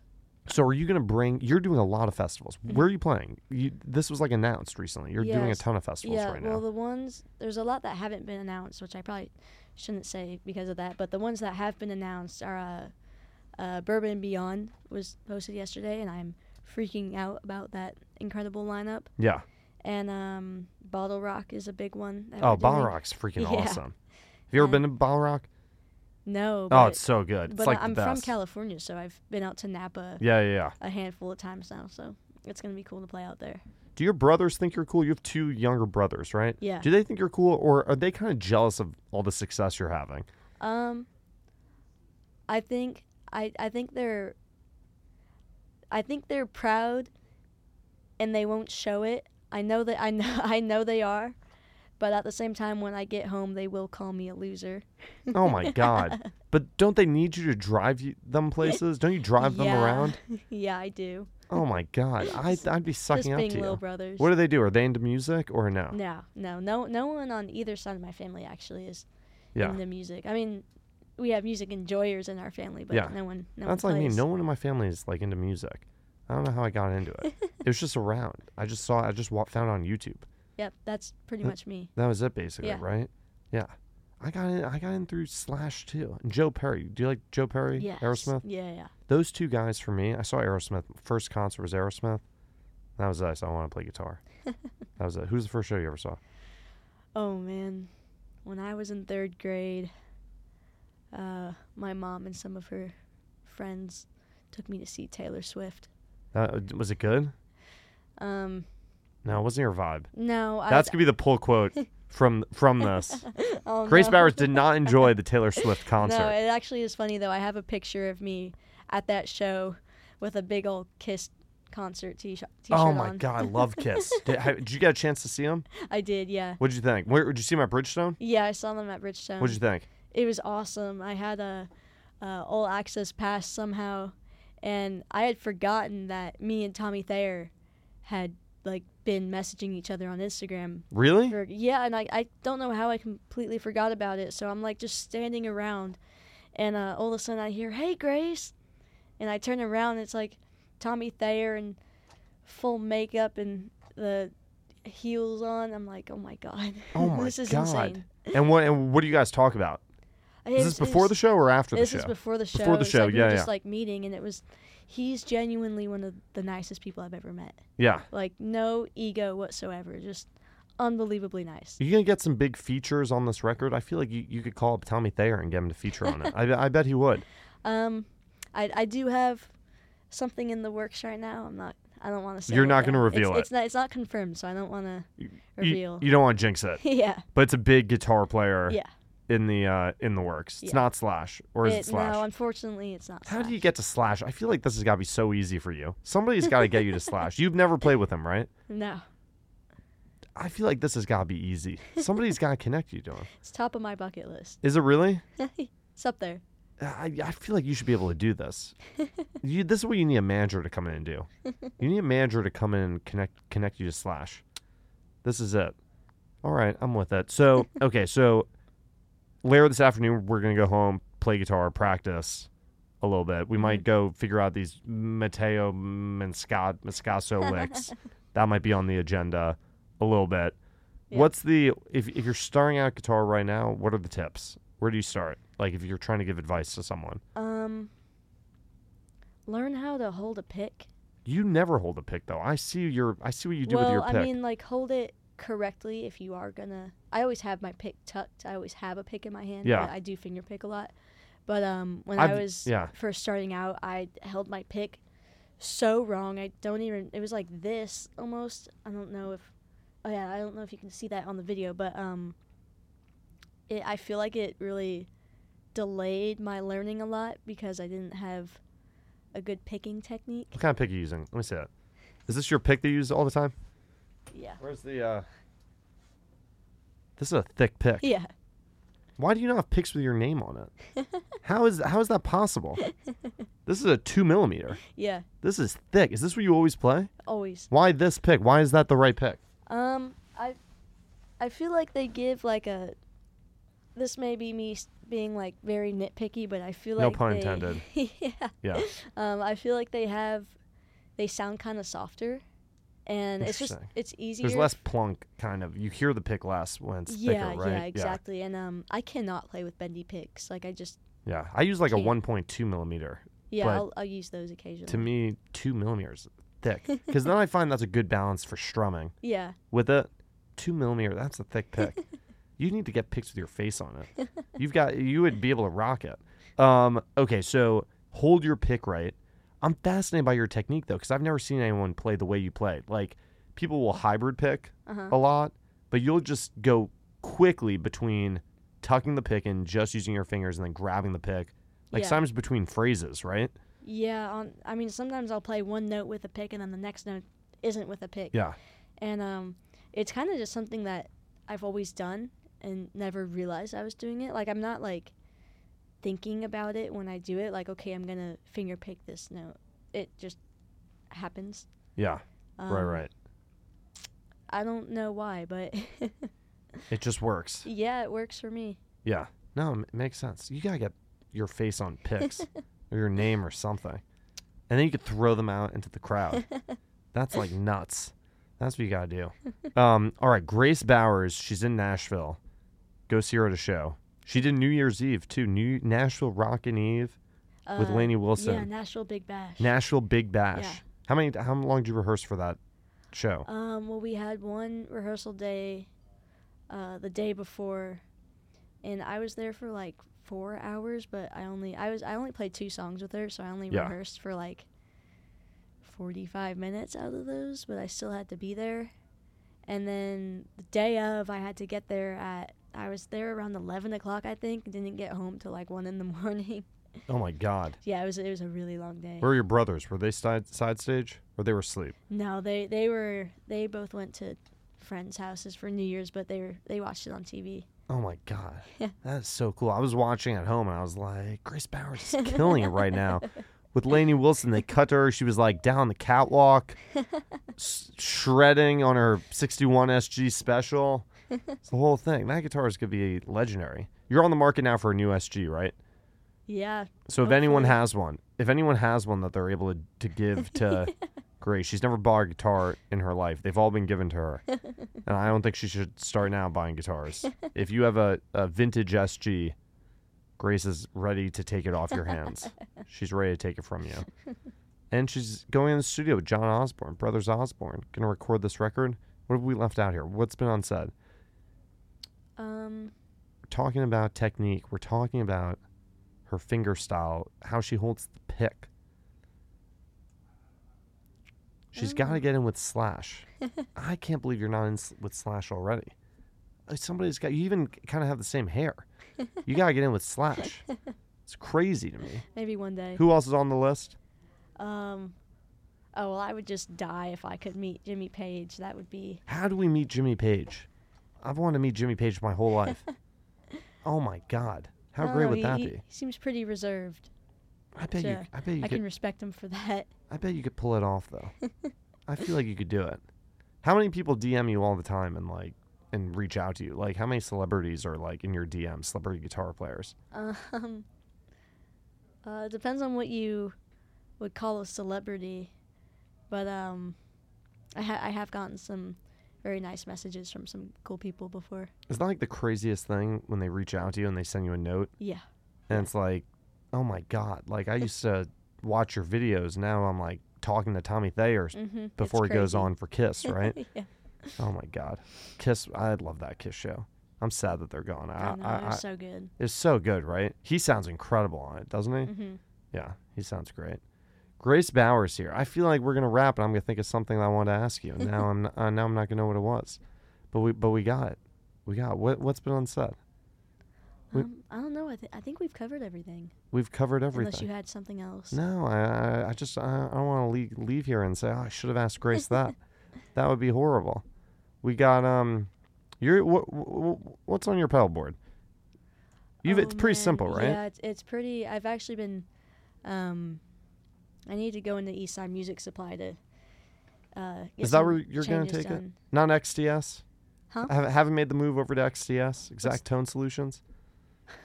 So are you going to bring? You're doing a lot of festivals. Mhm. Where are you playing? You, this was like announced recently. You're doing a ton of festivals yeah, right now. well, the ones there's a lot that haven't been announced, which I probably shouldn't say because of that. But the ones that have been announced are uh, uh, Bourbon Beyond was posted yesterday, and I'm freaking out about that incredible lineup. Yeah. And um, BottleRock is a big one. that Oh, Bottle. Rock's freaking *laughs* Yeah. awesome. Have you ever And- been to BottleRock? No, Oh, it's so good. but it's like I'm from. California, so I've been out to Napa Yeah, yeah, yeah. a handful of times now. So it's gonna be cool to play out there. Do your brothers think you're cool? You have two younger brothers, right? Yeah. Do they think you're cool, or are they kind of jealous of all the success you're having? Um, I think I I think they're I think they're proud, and they won't show it. I know that I know *laughs* I know they are, but at the same time, when I get home, they will call me a loser. Oh my *laughs* god! But don't they need you to drive you, them places? Don't you drive them around? *laughs* yeah, I do. Oh my god! I I'd be Just sucking up being to little you. brothers. What do they do? Are they into music or no? No, no, no, no one on either side of my family actually is Yeah. into music. I mean, we have music enjoyers in our family, but Yeah. no one, no That's one like me. No one in my family is like into music. I don't know how I got into it. *laughs* it was just around. I just saw. I just wa- found it on YouTube. Yep, that's pretty much me. That was it, basically, Yeah. right? Yeah. I got in. I got in through Slash too. And Joe Perry. Do you like Joe Perry? Yeah. Aerosmith. Yeah, yeah. Those two guys for me. I saw Aerosmith. First concert was Aerosmith. That was us. I want to play guitar. *laughs* that was it. Who's the first show you ever saw? Oh man, when I was in third grade, uh, my mom and some of her friends took me to see Taylor Swift. Uh, was it good? Um, No, it wasn't your vibe. no, That's I. gonna be the pull quote *laughs* from from *laughs* oh, this. oh, Grace no. Bowers did not *laughs* enjoy the Taylor Swift concert. No, it actually is funny though. I have a picture of me at that show with a big old Kiss concert t-shirt. t-shirt oh my on. god, I love Kiss. did, ha- did you get a chance to see them? I did, yeah. What did you think? Where did you see them at Bridgestone? Yeah, I saw them at Bridgestone. What did you think? it was awesome. I had a, a all access pass somehow, and I had forgotten that me and Tommy Thayer had like been messaging each other on Instagram. Really? For, yeah, and I, I don't know how I completely forgot about it. So I'm like just standing around, and uh, all of a sudden I hear, "Hey, Grace," and I turn around. And it's like Tommy Thayer and full makeup and the heels on. I'm like, "Oh my god, Oh *laughs* my this is God. insane." And what and what do you guys talk about? Is this before the show or after the show? this is before the show. Before the show, like we yeah, were yeah. just like meeting, and it was. He's genuinely one of the nicest people I've ever met. yeah. Like no ego whatsoever. Just unbelievably nice. You gonna get some big features on this record? I feel like you, you could call up Tommy Thayer and get him to feature on it. *laughs* I, I bet he would. Um, I I do have something in the works right now. I'm not. I don't want to say. You're not gonna reveal it's, it. It's not. It's not confirmed, so I don't want to You, reveal. you don't want to jinx it, *laughs* yeah. but it's a big guitar player Yeah. In the uh, in the works. It's Yeah. not Slash, or is it, It- Slash? No, unfortunately, it's not. How do you get to Slash? I feel like this has got to be so easy for you. Somebody's got to get you to Slash. You've never played with him, right? *laughs* No, I feel like this has got to be easy. Somebody's got to connect you to him. *laughs* it's top of my bucket list. Is it really? *laughs* it's up there. I, I feel like you should be able to do this. you, this is what you need a manager to come in and do. You need a manager to come in and connect connect you to Slash. This is it. All right, I'm with it. So okay, so later this afternoon we're gonna go home, play guitar, practice a little bit. We might go figure out these Matteo Mensca- Menscaso *laughs* licks. that might be on the agenda a little bit. Yeah. What's the if if you're starting out guitar right now? What are the tips? Where do you start? Like if you're trying to give advice to someone. Um, learn how to hold a pick. You never hold a pick though. I see your I see what you do well, with your pick. I mean, like hold it correctly if you are gonna. I always have my pick tucked. I always have a pick in my hand. Yeah. I do finger pick a lot. But um, when I've- I was yeah. first starting out, I held my pick so wrong. I don't even. It was like this almost. I don't know if. Oh yeah, I don't know if you can see that on the video, but um. It, I feel like it really delayed my learning a lot because I didn't have a good picking technique. what kind of pick are you using? Let me see that. Is this your pick that you use all the time? Yeah. Where's the uh This is a thick pick. Yeah. Why do you not have picks with your name on it? *laughs* how is how is that possible? *laughs* This is a two millimeter. Yeah. This is thick. Is this what you always play? Always. Why this pick? Why is that the right pick? Um, I, I feel like they give like a, this may be me being like very nitpicky, but I feel No like no pun they- intended. *laughs* yeah. Yeah. Um, I feel like they have, they sound kind of softer, and it's just it's easier. There's less plunk, kind of. You hear the pick less when it's yeah, thicker, right? yeah, exactly. And um, I cannot play with bendy picks. Like I just Yeah. I use like a Can't. 1.2 millimeter. yeah, I'll, I'll use those occasionally. To me, two millimeters thick. *laughs* Because then I find that's a good balance for strumming. yeah, With a two millimeter, that's a thick pick. *laughs* you need to get picks with your face on it. *laughs* You've got, you would be able to rock it. Um, okay, so hold your pick right. I'm fascinated by your technique though, because I've never seen anyone play the way you play. Like, people will hybrid pick uh-huh. a lot, but you'll just go quickly between tucking the pick and just using your fingers and then grabbing the pick. Like yeah. sometimes between phrases, right? Yeah, on I mean sometimes I'll play one note with a pick and then the next note isn't with a pick. Yeah. And um it's kind of just something that I've always done and never realized I was doing it. Like I'm not like thinking about it when I do it like okay, I'm going to finger pick this note. It just happens. Yeah. Um, right, right. I don't know why, but It just works. *laughs* yeah, it works for me. Yeah. No, it makes sense. You got to get your face on picks *laughs* or your name or something. And then you could throw them out into the crowd. *laughs* That's like nuts. That's what you got to do. Um, all right. Grace Bowers, she's in Nashville. Go see her at a show. She did New Year's Eve too. New Nashville Rockin' Eve with Uh, Lainey Wilson. Yeah, Nashville Big Bash. Nashville Big Bash. Yeah. How many? How long did you rehearse for that show? Um, well, we had one rehearsal day, uh, the day before, and I was there for like four hours. But I only I was I only played two songs with her, so I only Yeah. rehearsed for like forty five minutes out of those. But I still had to be there, and then the day of, I had to get there at I was there around eleven o'clock, I think, didn't get home till like one in the *laughs* morning. Oh my God! yeah, it was it was a really long day. Where were your brothers? Were they side side stage or they were asleep? No, they they were they both went to friends' houses for New Year's, but they were they watched it on TV. Oh my God! *laughs* Yeah. That is so cool. I was watching at home and I was like, Grace Bowers is *laughs* killing it right now. With Lainey Wilson, they cut to her. She was like down the catwalk, s- shredding on her 61 SG special. It's the whole thing. That guitar is going to be legendary. You're on the market now for a new SG, right? Yeah, So if anyone has one, if anyone has one that they're able to, to give to *laughs* Grace, she's never bought a guitar in her life. They've all been given to her. *laughs* and I don't think she should start now buying guitars. if you have a, a vintage SG, Grace is ready to take it off your hands. *laughs* she's ready to take it from you. And she's going in the studio with John Osborne, Brothers Osborne, going to record this record. What have we left out here? What's been unsaid? Um, We're talking about technique. We're talking about her finger style, how she holds the pick. She's got to Oh. get in with Slash. *laughs* I can't believe you're not in with Slash already. Somebody's got you even kind of have the same hair. You got to get in with Slash. *laughs* It's crazy to me. maybe one day. Who else is on the list? Um, oh well, I would just die if I could meet Jimmy Page. That would be How do we meet Jimmy Page? I've wanted to meet Jimmy Page my whole life. *laughs* oh my god. How I great know, would he, that he, be? he seems pretty reserved. I bet you I bet you I could can respect him for that. I bet you could pull it off though. *laughs* I feel like you could do it. How many people DM you all the time and like and reach out to you? Like how many celebrities are like in your DM, celebrity guitar players? Um, uh, it depends on what you would call a celebrity, but um, I ha- I have gotten some very nice messages from some cool people before. Is that like the craziest thing when they reach out to you and they send you a note Yeah. and it's like, "Oh my god, like I used to watch your videos, now I'm like talking to Tommy Thayer Mm-hmm. before he goes on for Kiss, *laughs* right?" yeah. oh my god. Kiss I love that Kiss show. I'm sad that they're gone. I I, know. I, I, so good. it's so good, right? He sounds incredible on it, doesn't he? hmm Yeah, he sounds great. Grace Bowers here. I feel like we're gonna wrap, and I'm gonna think of something that I wanted to ask you. Now *laughs* I'm n- uh, now I'm not gonna know what it was, but we but we got it. We got it. what what's been unsaid. We- Um, I don't know. I, th- I think we've covered everything. We've covered everything. Unless you had something else. No, I I, I just I, I don't want to leave, leave here and say oh, I should have asked Grace that. *laughs* that would be horrible. We got um, your what what's on your pedal board? You've Oh, it's pretty man. simple, right? Yeah, it's, it's pretty. I've actually been. Um, I need to go into Eastside Music Supply to. Uh, Is that where you're gonna changes take it? Not XTS. Huh? I haven't, made the move over to XTS. Exact Tone Solutions.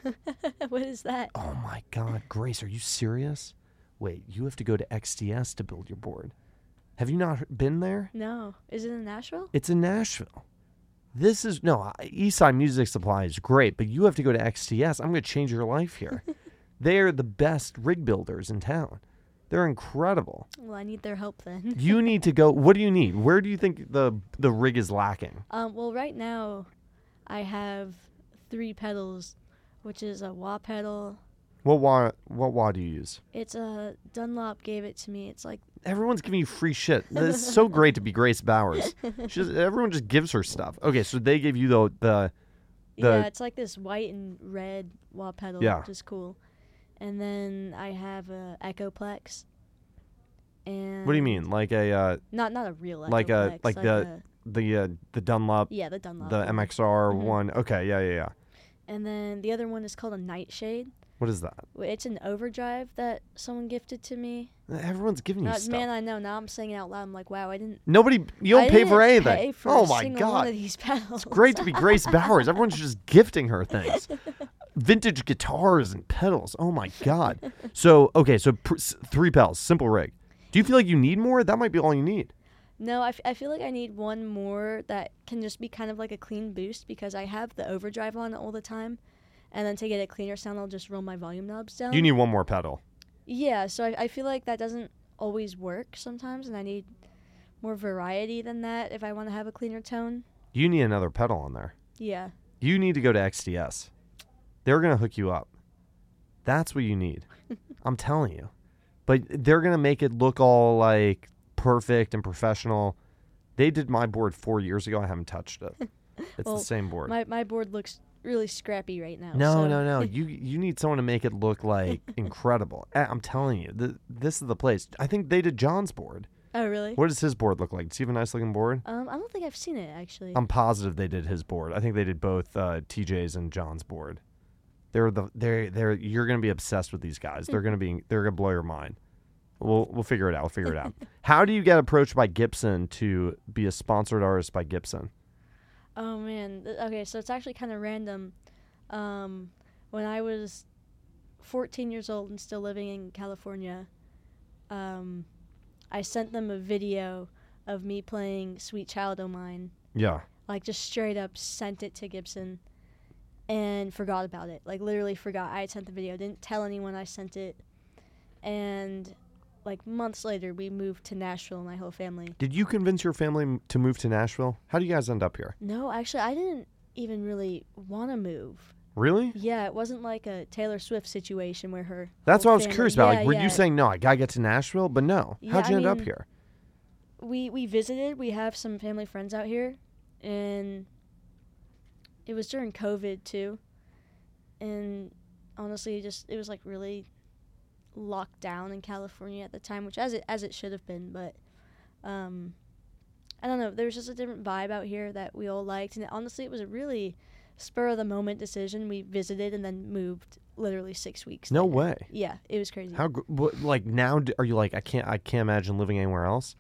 *laughs* what is that? Oh my God, Grace, are you serious? Wait, you have to go to XTS to build your board. Have you not been there? No. Is it in Nashville? It's in Nashville. This is no Eastside Music Supply is great, but you have to go to XTS. I'm going to change your life here. *laughs* They're the best rig builders in town. They're incredible. Well, I need their help then. You *laughs* need to go. What do you need? Where do you think the the rig is lacking? um, well, right now, I have three pedals, which is a wah pedal. What wah what wah do you use? It's a Dunlop gave it to me. It's like Everyone's giving you free shit. *laughs* It's so great to be Grace Bowers. Just, everyone just gives her stuff. Okay, so they gave you the the The- yeah, it's like this white and red wah pedal, Yeah. which is cool. And then I have a Echoplex. And what do you mean? Like a uh, Not not a real Echoplex. Like a- like the- a- the uh, the Dunlop, yeah the Dunlop. the. MXR Mhm. one. Okay, yeah, yeah, yeah. And then the other one is called a Nightshade. What is that? It's an overdrive that someone gifted to me. Everyone's giving you Uh, stuff. man, I know. Now I'm saying it out loud. I'm like, wow, I didn't. Nobody, you don't I pay for anything. Pay for oh my god, of these pedals. it's great to be Grace *laughs* Bowers. Everyone's just gifting her things, *laughs* vintage guitars and pedals. Oh my god. So okay, so pr- s- three pedals, simple rig. Do you feel like you need more? That might be all you need. No, I, f- I feel like I need one more that can just be kind of like a clean boost because I have the overdrive on all the time. And then to get a cleaner sound, I'll just roll my volume knobs down. You need one more pedal. yeah, so I, I feel like that doesn't always work sometimes, and I need more variety than that if I want to have a cleaner tone. You need another pedal on there. Yeah. You need to go to XTS. They're gonna hook you up. That's what you need. *laughs* I'm telling you. But they're gonna make it look all like perfect and professional. They did my board four years ago. I haven't touched it. *laughs* It's Well, the same board. My, my board looks really scrappy right now. no, so- no, no. *laughs* You you need someone to make it look like *laughs* incredible. I'm telling you, th- this is the place. I think they did John's board. oh, really? What does his board look like? Does he have a nice looking board? Um, I don't think I've seen it actually. I'm positive they did his board. I think they did both uh, TJ's and John's board. They're the they're they're you're gonna be obsessed with these guys. They're gonna be *laughs* they're gonna blow your mind. We'll we'll figure it out. We'll figure it out. How do you get approached by Gibson to be a sponsored artist by Gibson? Oh man. Okay, so it's actually kind of random. Um, when I was 14 years old and still living in California, um, I sent them a video of me playing "Sweet Child O' Mine." Yeah. Like just straight up sent it to Gibson, and forgot about it. Like literally forgot I had sent the video. Didn't tell anyone I sent it, and like months later we moved to Nashville. My whole family. Did you convince your family m- to move to Nashville? How do you guys end up here? No, actually, I didn't even really want to move. Really? Yeah, it wasn't like a Taylor Swift situation where her. That's what I was family- curious about. Yeah, Like, were yeah. you saying no? I gotta get to Nashville, but no. Yeah, How'd you I end up here? we we visited? We have some family friends out here, and it was during COVID too, and honestly, just it was like really locked down in California at the time, which as it as it should have been, but um, I don't know. There was just a different vibe out here that we all liked, and honestly, it was a really spur of the moment decision. We visited and then moved literally six weeks. No later. way. Yeah, it was crazy. How what, like now? Are you like I can't I can't imagine living anywhere else?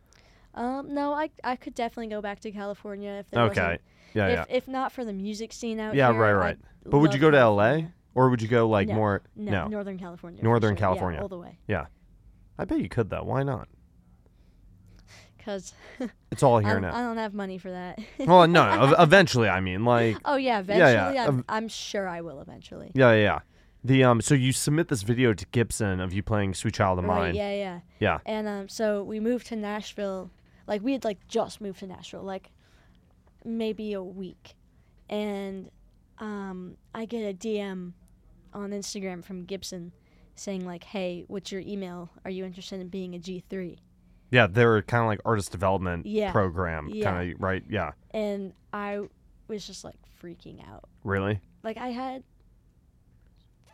Um, no, I I could definitely go back to California if there Okay. wasn't Yeah, if, yeah. if not for the music scene out Yeah, here. Yeah, right, I'd right. But would you go to California. Or would you go like No, more? No, Northern California. Northern sure. California. Yeah, all the way. Yeah. I bet you could though. Why not? Because *laughs* It's all here don't- now. I don't have money for that. well, no, *laughs* ev- eventually. I mean, like, oh yeah, Yeah, yeah, eventually. I'm, I'm sure I will eventually. yeah, yeah, yeah. The um, so you submit this video to Gibson of you playing "Sweet Child of Right, Mine." yeah, yeah. Yeah. And um, so we moved to Nashville. Like we had like just moved to Nashville, like maybe a week, and um, I get a DM on Instagram from Gibson saying like, "Hey, what's your email? Are you interested in being a G 3 Yeah, they're kind of like artist development Yeah. program, Yeah. kind of right? Yeah, And I was just like freaking out. really. Like I had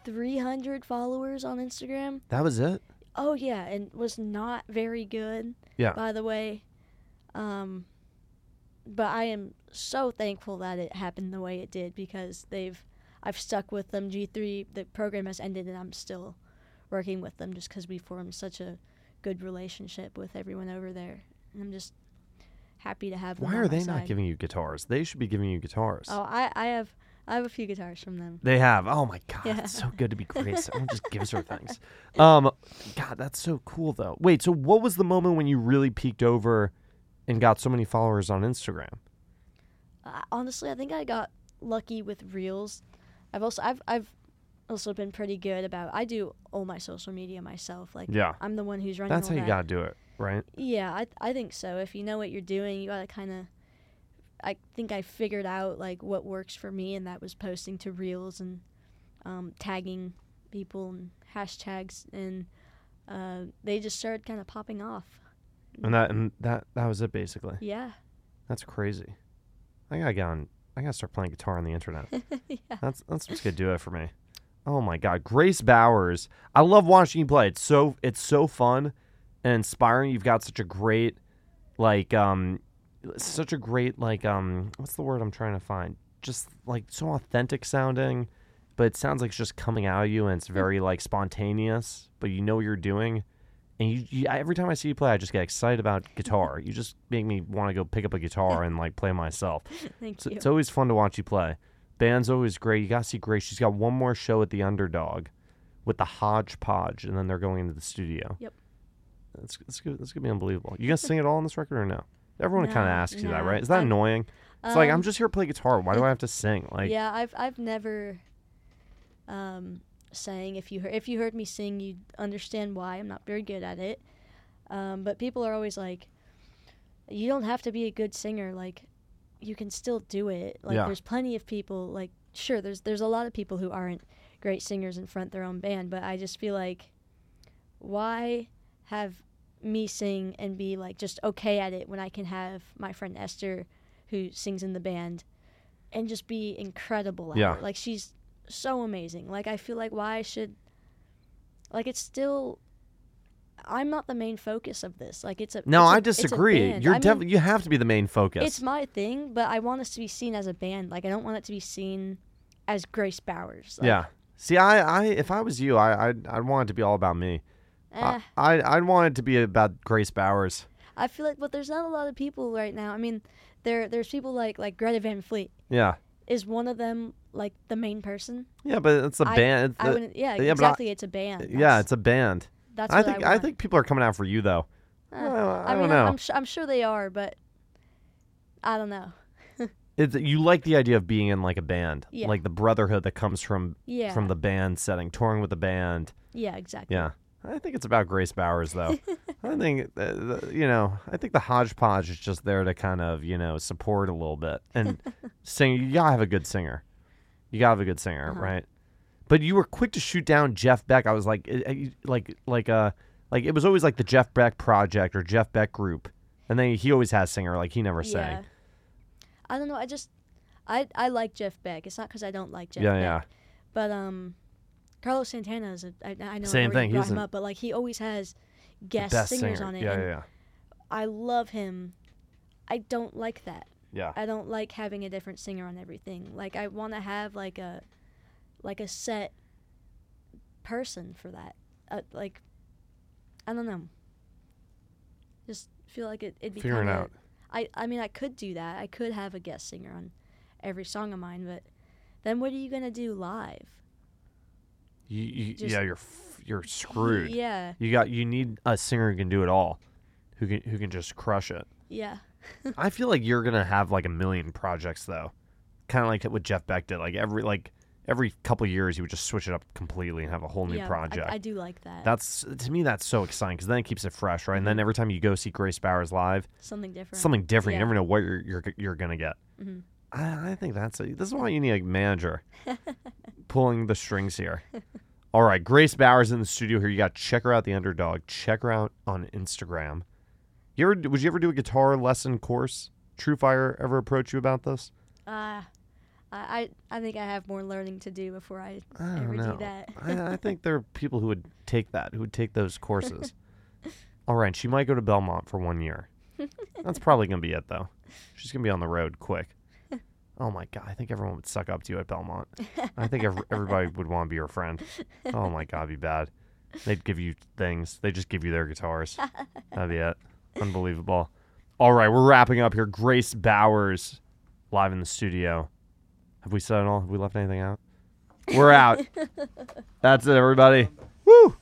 300 followers on Instagram. That was it. Oh yeah, and was not very good. Yeah. By the way, um, but I am so thankful that it happened the way it did because they've I've stuck with them. G three the program has ended and I'm still working with them just because we formed such a good relationship with everyone over there. And I'm just happy to have them. Why are they not giving you guitars? They should be giving you guitars. Oh, I I have I have a few guitars from them. They have. Oh my god, Yeah. it's so good to be *laughs* Grace. Everyone just gives her things. Um, God, that's so cool though. Wait, so what was the moment when you really peaked over and got so many followers on Instagram? Uh, honestly, I think I got lucky with reels. I've also I've I've also been pretty good about. I do all my social media myself. Like Yeah, I'm the one who's running. that's how you that. gotta do it, right? Yeah, I I think so. If you know what you're doing, you gotta kind of. I think I figured out like what works for me, and that was posting to reels and um, tagging people and hashtags, and uh, they just started kind of popping off. And that and that that was it basically. Yeah, That's crazy. I gotta get on. I gotta start playing guitar on the internet. *laughs* yeah. That's that's what's gonna do it for me. Oh my god, Grace Bowers. I love watching you play. It's so it's so fun and inspiring. You've got such a great like um such a great like um what's the word I'm trying to find? Just like so authentic sounding, but it sounds like it's just coming out of you and it's very like spontaneous, but you know what you're doing. And you, you every time I see you play, I just get excited about guitar. You just make me want to go pick up a guitar and like play myself. *laughs* Thank It's, you. it's always fun to watch you play. Band's always great. You got to see Grace. She's got one more show at the Underdog with the Hodgepodge, and then they're going into the studio. Yep. It's, it's, good, going to be unbelievable. You to sing it all on this record or no? Everyone kind of No, asks you that, right? Is that I'm- annoying? It's like, I'm Um, just here to play guitar. Why do I have to sing? Like, yeah, I've I've never um, sang. If you heard if you heard me sing, you'd understand why. I'm not very good at it. Um, but people are always like, you don't have to be a good singer. Like, you can still do it. Like, Yeah. there's plenty of people. Like, sure, there's there's a lot of people who aren't great singers and front their own band. But I just feel like, why have me sing and be like just okay at it when I can have my friend Esther, who sings in the band, and just be incredible at Yeah. it. Like she's so amazing. Like I feel like why I should like it's still I'm not the main focus of this. Like it's a no, it's a- I disagree. You're I mean, definitely you have to be the main focus. it's my thing, but I want us to be seen as a band. Like I don't want it to be seen as Grace Bowers. Like, yeah. See, I, I, if I was you, I, I'd, I'd want it to be all about me. eh. I, I, I'd want it to be about Grace Bowers. I feel like, but there's not a lot of people right now. I mean, there there's people like like Greta Van Fleet. Yeah. Is one of them like the main person? Yeah, but it's a I- band. It's I wouldn't. Yeah, yeah, but exactly. it's a band. yeah, That's- it's a band. that's I what think I, want. think people are coming out for you though. Eh, Well, I, I, don't mean, know. I'm sure I'm sure they are, but I don't know. *laughs* It's, you like the idea of being in like a band, Yeah. like the brotherhood that comes from Yeah. from the band setting, touring with the band. yeah, exactly. Yeah, I think it's about Grace Bowers though. *laughs* I think uh, the, you know, I think the hodgepodge is just there to kind of you know support a little bit and *laughs* sing. You gotta have a good singer. You gotta have a good singer, Uh-huh. right? But you were quick to shoot down Jeff Beck. I was like, uh, uh, like, like, uh, like it was always like the Jeff Beck project or Jeff Beck group, and then he always has singer. Like he never sang. Yeah. I don't know. I just I I like Jeff Beck. It's not because I don't like Jeff yeah, Beck. yeah. But um, Carlos Santana is a. I, I know Same thing, he's him a- up, but like he always has guest singers singer. on it. Yeah, yeah, yeah. I love him. I don't like that. Yeah. I don't like having a different singer on everything. Like I want to have like a like a set person for that. Uh, like I don't know. Just feel like it, it'd be Figuring kinda, out. I I mean I could do that. I could have a guest singer on every song of mine, but then what are you gonna do live? You, you, Just- yeah, you're f- you're screwed. Yeah, You got you need a singer who can do it all, who can who can just crush it. yeah, I feel like you're gonna have like a million projects though, kind of like what Jeff Beck did. Like every like every couple years, he would just switch it up completely and have a whole new yeah. project. I, I do like that. that's to me that's so exciting because then it keeps it fresh, right? And Mm-hmm. then every time you go see Grace Bowers live, Something different. something different. Yeah. You never know what you're you're you're gonna get. Mhm. I, I think that's a, this is why you need a manager *laughs* pulling the strings here. All right, Grace Bowers in the studio here. You got to check her out, the underdog. Check her out on Instagram. You ever would you ever do a guitar lesson course? TrueFire ever approach you about this? Uh, I, I think I have more learning to do before I, I ever know. do that. I, I think there are people who would take that, who would take those courses. *laughs* All right, she might go to Belmont for one year. That's *laughs* probably gonna be it though. She's gonna be on the road quick. Oh my god, I think everyone would suck up to you at Belmont. I think ev- everybody would want to be your friend. Oh my god, it'd be bad. They'd give you things. They just give you their guitars. *laughs* That'd be it. Unbelievable. All right, we're wrapping up here. Grace Bowers live in the studio. Have we said it all? Have we left anything out? We're out. *laughs* That's it, everybody. Woo!